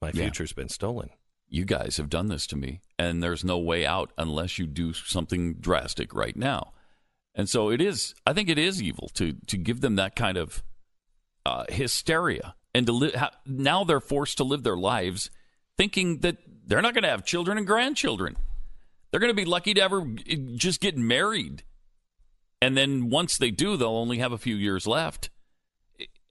My future's yeah. been stolen. You guys have done this to me, and there's no way out unless you do something drastic right now. And so it is. I think it is evil to to give them that kind of uh, hysteria and to li- now they're forced to live their lives thinking that they're not going to have children and grandchildren. They're going to be lucky to ever just get married. And then once they do, they'll only have a few years left.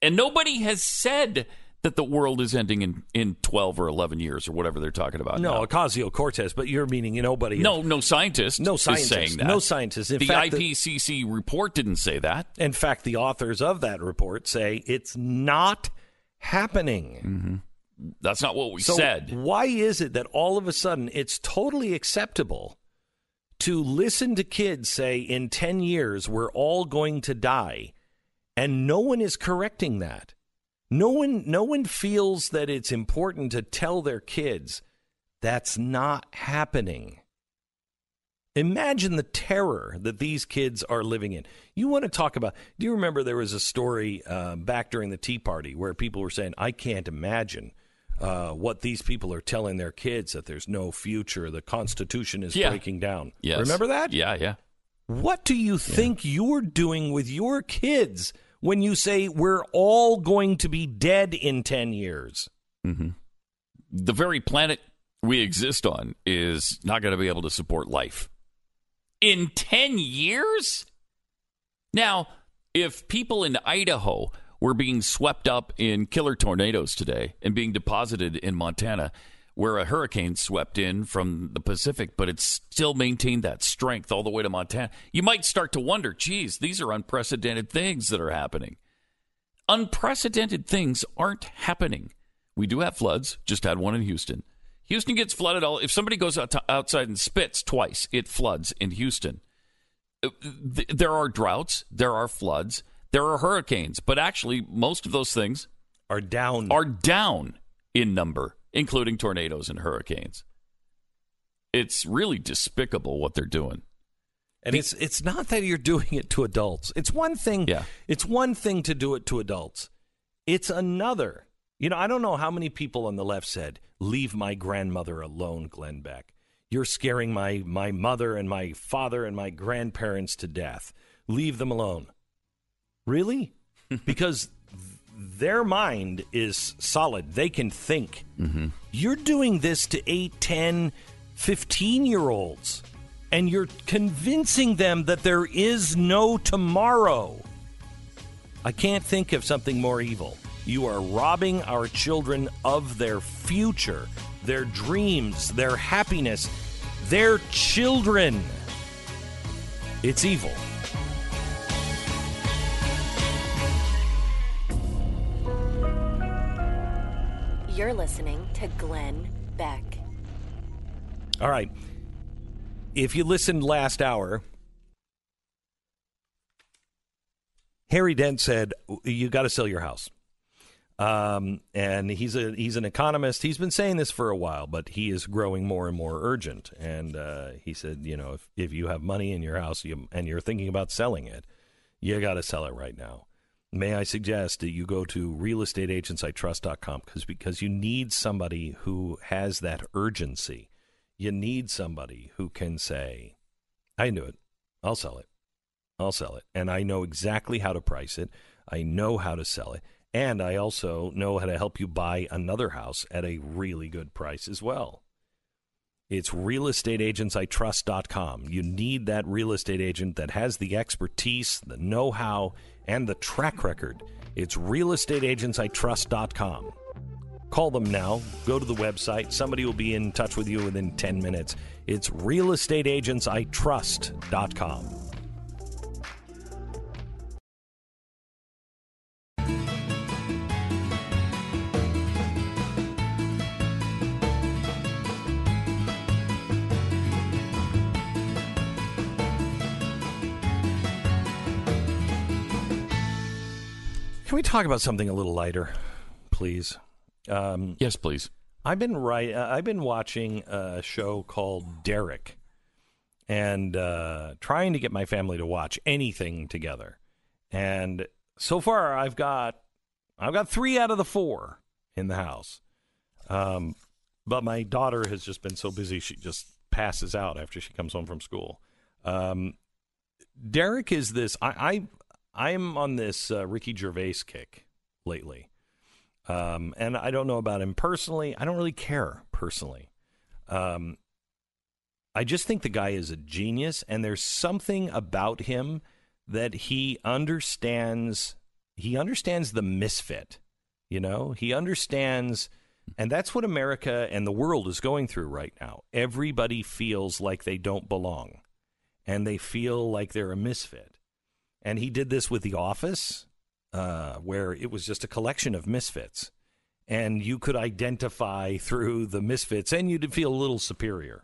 And nobody has said that the world is ending in, in 12 or 11 years or whatever they're talking about. No, Ocasio Cortez, but you're meaning nobody. No, no scientist. No scientist saying that. No scientist. In the fact, IPCC the, report didn't say that. In fact, the authors of that report say it's not happening. Mm-hmm. That's not what we so said. Why is it that all of a sudden it's totally acceptable to listen to kids say, in 10 years, we're all going to die, and no one is correcting that? No one, no one feels that it's important to tell their kids that's not happening. Imagine the terror that these kids are living in. You want to talk about? Do you remember there was a story uh, back during the Tea Party where people were saying, "I can't imagine uh, what these people are telling their kids that there's no future, the Constitution is yeah. breaking down." Yes. Remember that? Yeah, yeah. What do you think yeah. you're doing with your kids when you say we're all going to be dead in ten years? Mm-hmm. The very planet we exist on is not going to be able to support life in 10 years? Now, if people in Idaho were being swept up in killer tornadoes today and being deposited in Montana, where a hurricane swept in from the Pacific, but it still maintained that strength all the way to Montana, you might start to wonder geez, these are unprecedented things that are happening. Unprecedented things aren't happening. We do have floods, just had one in Houston. Houston gets flooded all. If somebody goes out to, outside and spits twice, it floods in Houston. Uh, there are droughts, there are floods, there are hurricanes, but actually most of those things are down are down in number, including tornadoes and hurricanes. It's really despicable what they're doing. And it's it's not that you're doing it to adults. It's one thing. Yeah. It's one thing to do it to adults. It's another you know, I don't know how many people on the left said, "Leave my grandmother alone, Glenn Beck. You're scaring my my mother and my father and my grandparents to death. Leave them alone." Really? [LAUGHS] because their mind is solid. They can think. Mm-hmm. You're doing this to 8, 10, 15 year olds, and you're convincing them that there is no tomorrow. I can't think of something more evil. You are robbing our children of their future, their dreams, their happiness, their children. It's evil. You're listening to Glenn Beck. All right. If you listened last hour, Harry Dent said you got to sell your house. Um, and he's a he's an economist. He's been saying this for a while, but he is growing more and more urgent. And uh, he said, you know, if if you have money in your house you, and you're thinking about selling it, you got to sell it right now. May I suggest that you go to realestateagentsitrust.com because because you need somebody who has that urgency. You need somebody who can say, "I knew it. I'll sell it. I'll sell it, and I know exactly how to price it. I know how to sell it, and I also know how to help you buy another house at a really good price as well." It's realestateagentsitrust.com. You need that real estate agent that has the expertise, the know how, and the track record. It's realestateagentsitrust.com. Call them now. Go to the website. Somebody will be in touch with you within 10 minutes. It's realestateagentsitrust.com. Can we talk about something a little lighter, please? Um, yes, please. I've been right. Uh, I've been watching a show called Derek, and uh, trying to get my family to watch anything together. And so far, I've got I've got three out of the four in the house. Um, but my daughter has just been so busy; she just passes out after she comes home from school. Um, Derek is this. I, I I'm on this uh, Ricky Gervais kick lately. Um, and I don't know about him personally. I don't really care personally. Um, I just think the guy is a genius, and there's something about him that he understands. He understands the misfit. You know, he understands, and that's what America and the world is going through right now. Everybody feels like they don't belong, and they feel like they're a misfit. And he did this with The Office uh, where it was just a collection of misfits, and you could identify through the misfits, and you'd feel a little superior.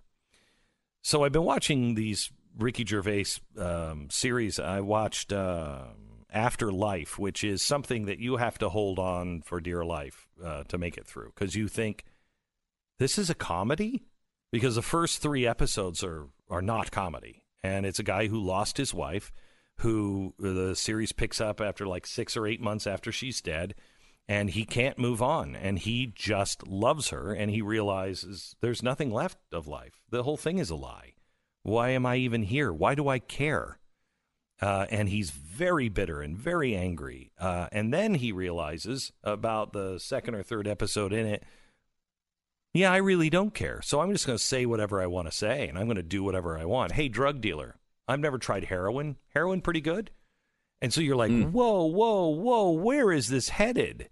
So I've been watching these Ricky Gervais um, series. I watched uh, Afterlife, which is something that you have to hold on for dear life uh, to make it through, because you think this is a comedy, because the first three episodes are are not comedy, and it's a guy who lost his wife who the series picks up after like six or eight months after she's dead, and he can't move on, and he just loves her, and he realizes there's nothing left of life. The whole thing is a lie. Why am I even here? Why do I care? Uh, and he's very bitter and very angry. Uh, and then he realizes about the second or third episode in it, yeah, I really don't care. So I'm just going to say whatever I want to say, and I'm going to do whatever I want. Hey, drug dealer, I've never tried heroin. Heroin pretty good. And so you're like, Mm. whoa, whoa, whoa, where is this headed?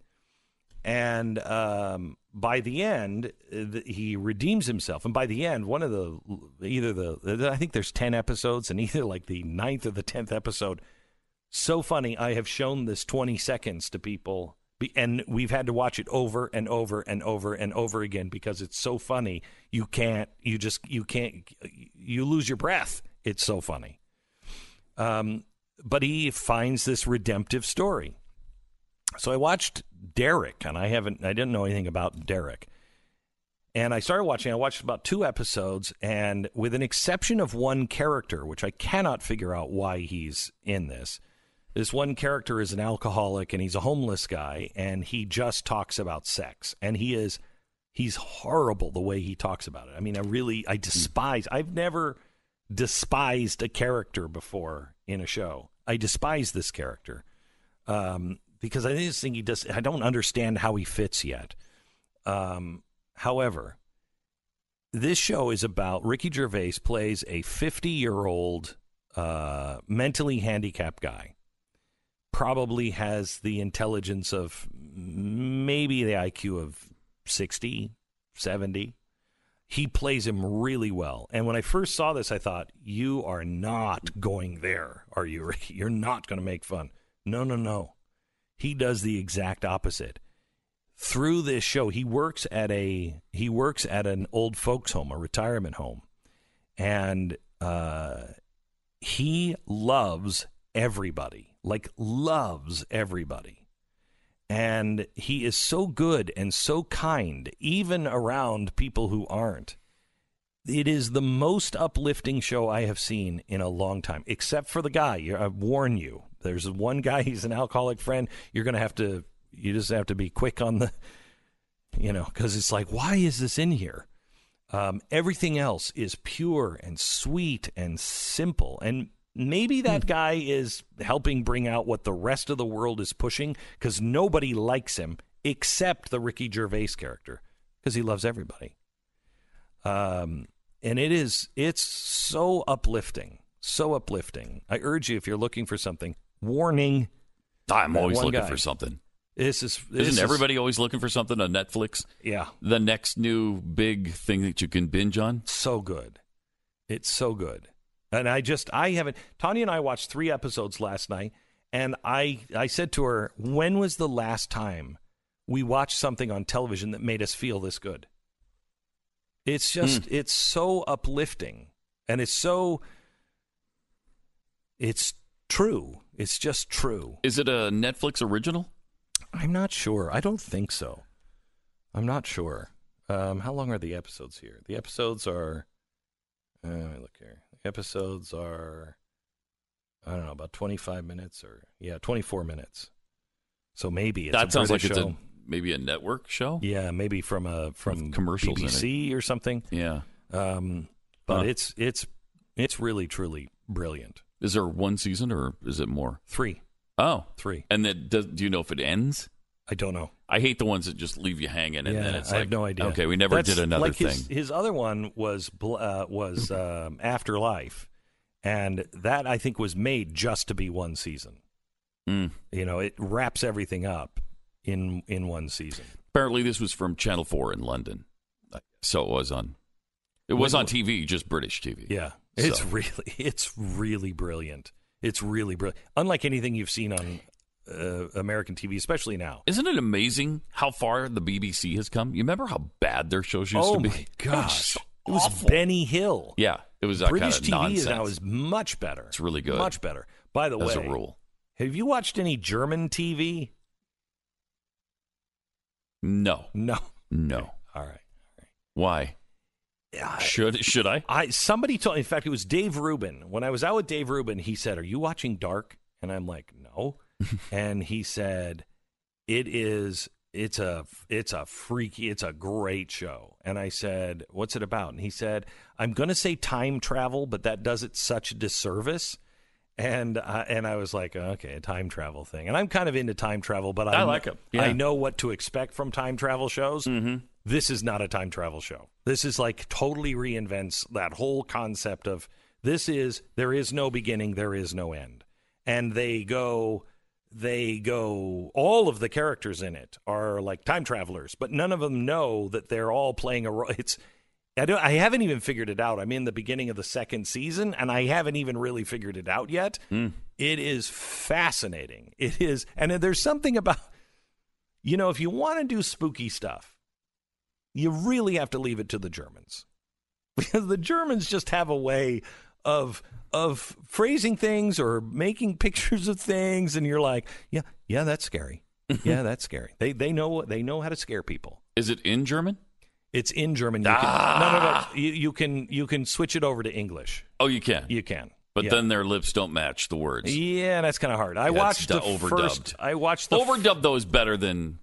And um, by the end, uh, th- he redeems himself. And by the end, one of the either the I think there's ten episodes, and either like the ninth or the tenth episode, so funny. I have shown this twenty seconds to people, and we've had to watch it over and over and over and over again because it's so funny. You can't, you just, you can't, you lose your breath. It's so funny. Um, but he finds this redemptive story. So I watched Derek, and I haven't, I didn't know anything about Derek. And I started watching, I watched about two episodes, and with an exception of one character, which I cannot figure out why he's in this, this one character is an alcoholic and he's a homeless guy, and he just talks about sex. And he is, he's horrible the way he talks about it. I mean, I really, I despise, I've never despised a character before in a show. I despise this character um, because I just think he does. I don't understand how he fits yet. Um, however, this show is about Ricky Gervais plays a 50 year old uh, mentally handicapped guy. Probably has the intelligence of maybe the IQ of 60, 70. He plays him really well. And when I first saw this, I thought, you are not going there, are you? [LAUGHS] You're not going to make fun. No, no, no. He does the exact opposite through this show he works at a he works at an old folks home a retirement home and uh, he loves everybody like loves everybody and he is so good and so kind even around people who aren't it is the most uplifting show I have seen in a long time, except for the guy. I warn you. There's one guy, he's an alcoholic friend. You're going to have to you just have to be quick on the, you know, because it's like, why is this in here? Um, everything else is pure and sweet and simple. And maybe that Hmm. guy is helping bring out what the rest of the world is pushing because nobody likes him except the Ricky Gervais character because he loves everybody. Um, and it is, it's so uplifting, so uplifting. I urge you, if you're looking for something, warning. I'm always looking guy. for something. This is this Isn't is- everybody always looking for something on Netflix? Yeah. The next new big thing that you can binge on? so good. It's so good. And I just I haven't Tanya and I watched 3 episodes last night and I I said to her, "When was the last time we watched something on television that made us feel this good?" It's just it's so uplifting and it's so it's true. It's just true. Is it a Netflix original? I'm not sure. I don't think so. I'm not sure. Um, how long are the episodes here? The episodes are. Uh, let me look here. Episodes are. I don't know about 25 minutes or yeah, 24 minutes. So maybe it's that sounds British like it's show. a maybe a network show. yeah, maybe from a from commercials in it. BBC or something. Yeah. Um, but Huh. it's it's it's really truly brilliant. Is there one season or is it more? Three, Oh, three. and then does, do you know if it ends? I don't know. I hate the ones that just leave you hanging and yeah, then it's I like have no idea. Okay, we never That's did another like thing. His, his other one was uh, was um, Afterlife, and that I think was made just to be one season. Mm. You know, it wraps everything up in in one season. Apparently, this was from Channel Four in London, so it was on. It was on TV, just British TV. Yeah, it's So- really [LAUGHS] it's really brilliant. It's really brilliant. Unlike anything you've seen on uh, American TV, especially now. Isn't it amazing how far the BBC has come? You remember how bad their shows used oh to be? Oh my [LAUGHS] It was gosh, it was awful. Benny Hill. Yeah, it was that British kind of TV nonsense. is now is much better. It's really good. much better. By the as way, a rule. have you watched any German TV? No, No. no. All right. Why? Yeah, Should should I? I somebody told. In fact, it was Dave Rubin. When I was out with Dave Rubin, he said, "Are you watching Dark?" And I'm like, "No." [LAUGHS] and he said, "It is. It's a. It's a freaky. It's a great show." And I said, "What's it about?" And he said, "I'm going to say time travel, but that does it such a disservice." And uh, and I was like, okay, a time travel thing. And I'm kind of into time travel, but I I like 'em. Yeah. I know what to expect from time travel shows. Mm-hmm. This is not a time travel show. This is like totally reinvents that whole concept of this is there is no beginning, there is no end. And they go they go all of the characters in it are like time travelers, but none of them know that they're all playing a role. It's I don't I haven't even figured it out. I'm in the beginning of the second season and I haven't even really figured it out yet. Hmm. It is fascinating. It is and there's something about you know, if you want to do spooky stuff, you really have to leave it to the Germans. [LAUGHS] Because the Germans just have a way of of phrasing things or making [LAUGHS] pictures of things and you're like, yeah, yeah, that's scary. Mm-hmm. Yeah, that's scary. They they know they know how to scare people. Is it in German? It's in German. You can, ah! no, no, no. You, you can you can switch it over to English. Oh, you can. You can. but Yeah. then their lips don't match the words. yeah, that's kind of hard. I Yeah, watched the du- first. overdubbed. I watched the Overdubbed though is better than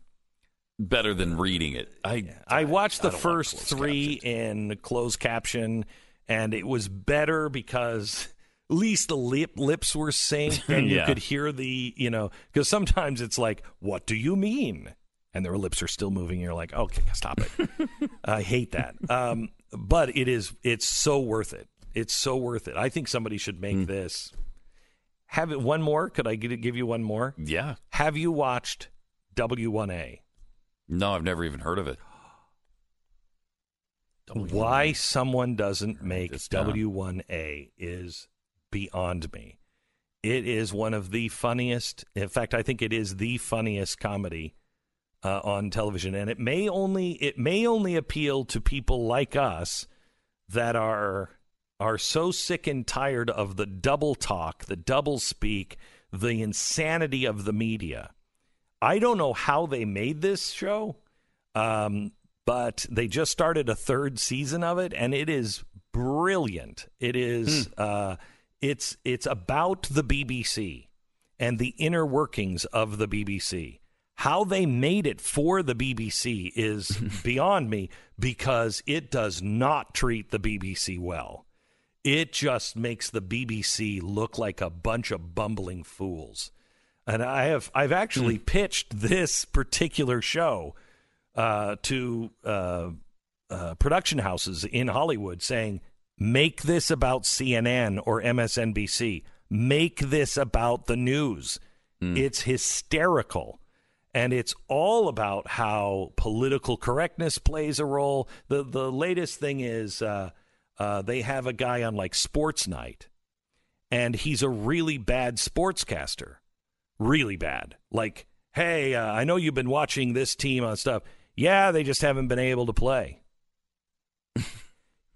better than reading it. I I watched the I first three in closed caption, and it was better because least the lip lips were synced [LAUGHS] and you could hear the you know because sometimes it's like what do you mean? And their lips are still moving And you're like okay stop it. [LAUGHS] I hate that. Um, but it is it's so worth it. It's so worth it. I think somebody should make Hmm. this. Have it one more? Could i give you one more? Yeah. have you watched w1a No, I've never even heard of it. why someone doesn't make this. W1A is beyond me. It is one of the funniest. In fact, I think it is the funniest comedy uh, on television, and it may only it may only appeal to people like us that are are so sick and tired of the double talk, the double speak, the insanity of the media. I don't know how they made this show, um, but they just started a third season of it, and it is brilliant. It is. Uh, it's it's about the BBC and the inner workings of the BBC. How they made it for the BBC is [LAUGHS] beyond me because it does not treat the BBC well. It just makes the BBC look like a bunch of bumbling fools. And I have I've actually pitched this particular show uh, to uh, uh, production houses in Hollywood, saying, "Make this about CNN or MSNBC. Make this about the news. It's hysterical." And it's all about how political correctness plays a role. The the latest thing is uh, uh, they have a guy on like Sports Night, and he's a really bad sportscaster really bad. Like, hey, uh, I know you've been watching this team on stuff. Yeah, they just haven't been able to play. [LAUGHS]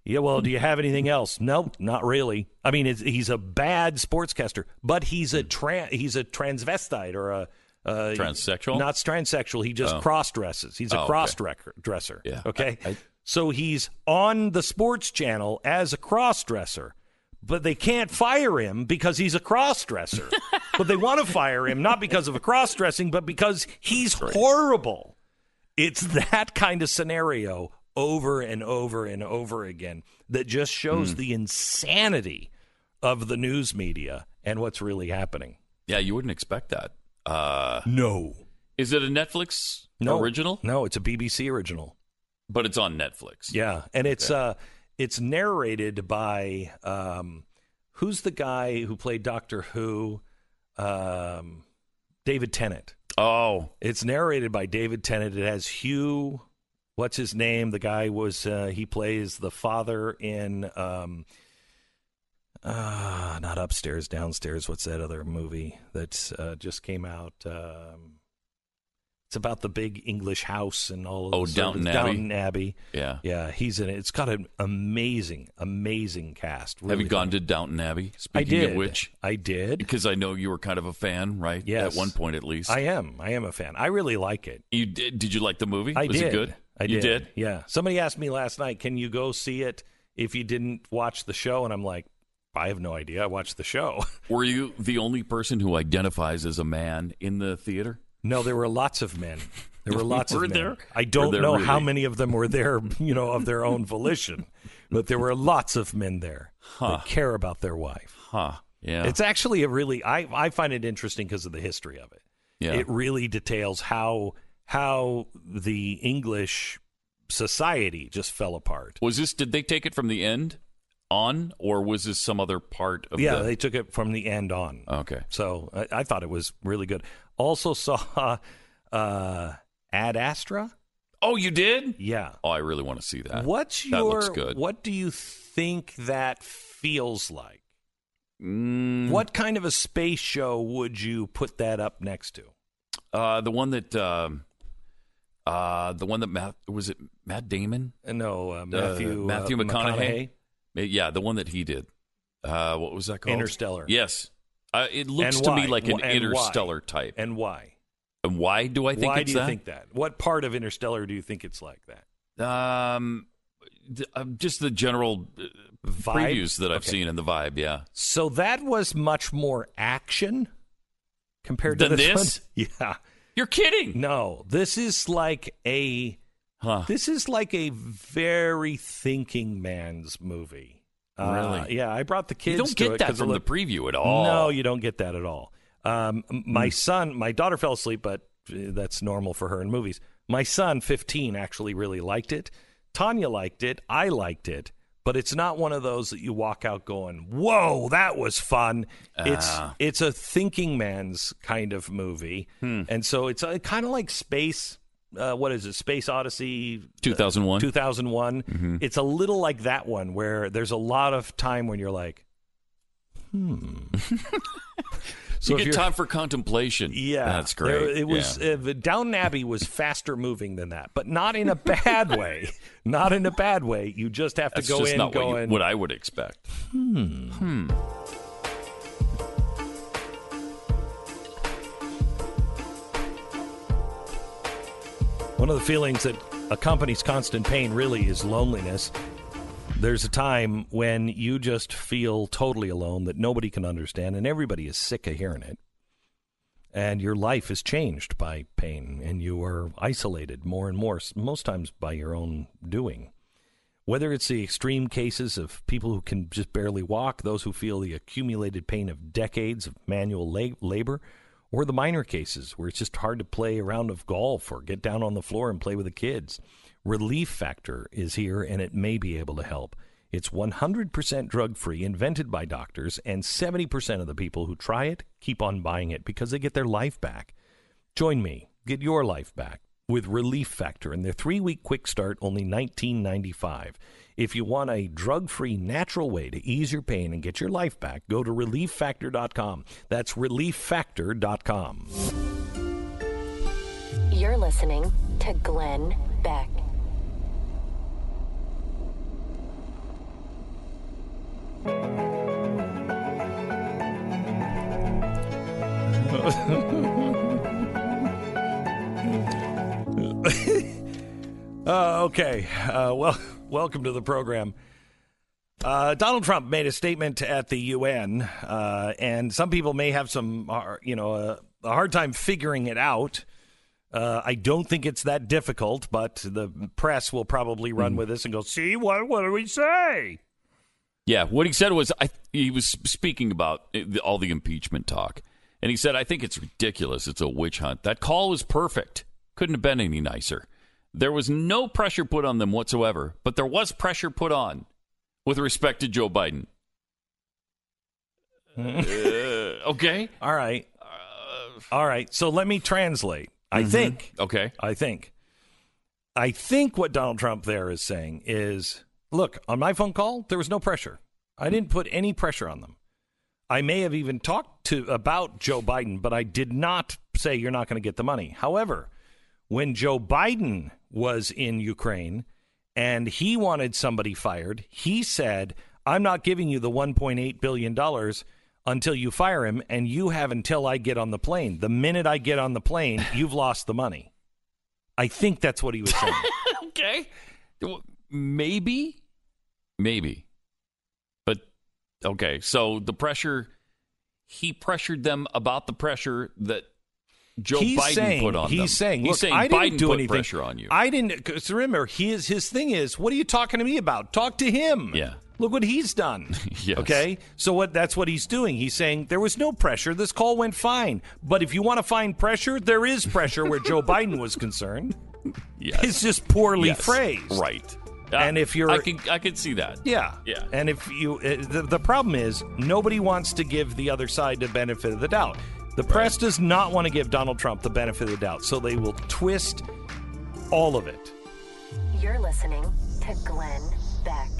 yeah, well, do you have anything else? Nope, not really. I mean, it's, he's a bad sportscaster, but he's a tran he's a transvestite or a uh, Transsexual? Not transsexual. He just Oh. cross dresses. He's a Oh, okay. cross dresser. Yeah. Okay. I- I- so he's on the sports channel as a cross dresser. But they can't fire him because he's a cross dresser. [LAUGHS] but they want to fire him not because of a cross dressing, but because he's horrible. It's that kind of scenario over and over and over again that just shows Hmm. the insanity of the news media and what's really happening. Yeah, you wouldn't expect that. Uh, No. is it a Netflix No. original? No, it's a BBC original. But it's on Netflix. Yeah, and it's uh it's narrated by um who's the guy who played Doctor Who? Um David Tennant. Oh, It's narrated by David Tennant. It has Hugh what's his name? The guy was uh, he plays the father in um uh not upstairs, downstairs. What's that other movie that uh, just came out? Um it's about the big English house and all of Oh, Downton Abbey? Downton Abbey. yeah. Yeah, he's in it. It's got an amazing, amazing cast. Have you gone fun. to Downton Abbey? I did. of which, I did. because I know you were kind of a fan, right? Yes. At one point, at least. I am. I am a fan. I really like it. you did? Did you like the movie? I Was did. it good? I you did. did. Yeah. Somebody asked me last night, "Can you go see it if you didn't watch the show?" And I'm like, I have no idea. I watched the show. [LAUGHS] Were you the only person who identifies as a man in the theater? no, there were lots of men. There were [LAUGHS] lots Were of men. there? I don't there know how many of them were there, you know, of their own volition, [LAUGHS] but there were lots of men there Huh. that care about their wife. Huh. Yeah. It's actually a really I I find it interesting because of the history of it. yeah. It really details how how the English society just fell apart. was this? Did they take it from the end on, or was this some other part of yeah, the? they took it from the end on. okay. So I, I thought it was really good. Also saw uh, Ad Astra. Oh, you did? Yeah. Oh, I really want to see that. What's That your looks good. what do you think that feels like? Mm, What kind of a space show would you put that up next to? Uh, the one that, um, uh, the one that Matt was it Matt Damon? Uh, No, uh, Matthew uh, Matthew McConaughey? Uh, Yeah, the one that he did. Uh, what was that called? Interstellar. Yes. Uh, it looks And to why? me like an and why? interstellar type. And why? And why do I think why do you that? think that? What part of Interstellar do you think it's like that? Um, uh, just the general uh, Vibe? previews that I've Okay. seen in the vibe. Yeah. So that was much more action compared to this. this? one? [LAUGHS] Yeah. You're kidding. No, this is like a Huh. this is like a very thinking man's movie. Uh, Really? yeah, I brought the kids. You don't get that from the preview at all. No, you don't get that at all. Um, my son, my daughter fell asleep, but uh, that's normal for her in movies. My son, 15, actually really liked it. Tanya liked it. I liked it. But it's not one of those that you walk out going, "Whoa, that was fun." It's Ah. it's a thinking man's kind of movie, Hmm. and so it's uh, kind of like space. Uh, what is it? Space Odyssey 2001? 2001. Mhm. It's a little like that one where there's a lot of time when you're like, hmm. [LAUGHS] you if get time for contemplation. Yeah, That's great. There- it was Yeah. uh, Downton Abbey was faster moving than that, but not in a bad way. Not in a bad way. You just have That's to go in not what, you- going. what I would expect. Hmm. Hmm. One of the feelings that accompanies constant pain really is loneliness. There's a time when you just feel totally alone that nobody can understand, and everybody is sick of hearing it. And your life is changed by pain, and you are isolated more and more, most times by your own doing. Whether it's the extreme cases of people who can just barely walk, those who feel the accumulated pain of decades of manual la- labor, or the minor cases where it's just hard to play a round of golf or get down on the floor and play with the kids. Relief Factor is here and it may be able to help. It's 100% drug free, invented by doctors, and 70% of the people who try it keep on buying it because they get their life back. Join me, get your life back with Relief Factor and their three week quick start, only $19.95. If you want a drug free, natural way to ease your pain and get your life back, go to relieffactor.com. That's relieffactor.com. You're listening to Glenn Beck. [LAUGHS] Uh, okay. Uh, well, [LAUGHS] welcome to the program. Uh, Donald Trump made a statement at the UN, uh, and some people may have some, uh, you know, a, a hard time figuring it out. Uh, I don't think it's that difficult, but the press will probably run with this and go, "See what? What do we say?" Yeah, what he said was I, he was speaking about all the impeachment talk, and he said, "I think it's ridiculous. It's a witch hunt. That call was perfect. Couldn't have been any nicer. There was no pressure put on them whatsoever, but there was pressure put on with respect to Joe Biden." [LAUGHS] Uh, okay. All right. All right. So let me translate. I Mhm. think. Okay. I think. I think what Donald Trump there is saying is look, on my phone call, there was no pressure. I didn't put any pressure on them. I may have even talked to about Joe Biden, but I did not say you're not going to get the money. However, when Joe Biden was in Ukraine and he wanted somebody fired, he said, I'm not giving you the $1.8 billion until you fire him, and you have until I get on the plane. The minute I get on the plane, you've lost the money. I think that's what he was saying. [LAUGHS] okay. Maybe, maybe, but okay. So the pressure he pressured them about the pressure that Joe he's Biden saying, put on he's them. saying, he's look, saying I didn't Biden do put anything. pressure on you. I didn't. Cause remember, his his thing is, what are you talking to me about? Talk to him. Yeah. Look what he's done. [LAUGHS] Yes. Okay. So what? That's what he's doing. He's saying there was no pressure. This call went fine. But if you want to find pressure, there is pressure where Joe Biden was concerned. [LAUGHS] Yes. It's just poorly Yes. phrased. right? And if you're- I can I can see that. Yeah. Yeah. And if you, uh, the, the problem is nobody wants to give the other side the benefit of the doubt. The press does not want to give Donald Trump the benefit of the doubt, so they will twist all of it. You're listening to Glenn Beck.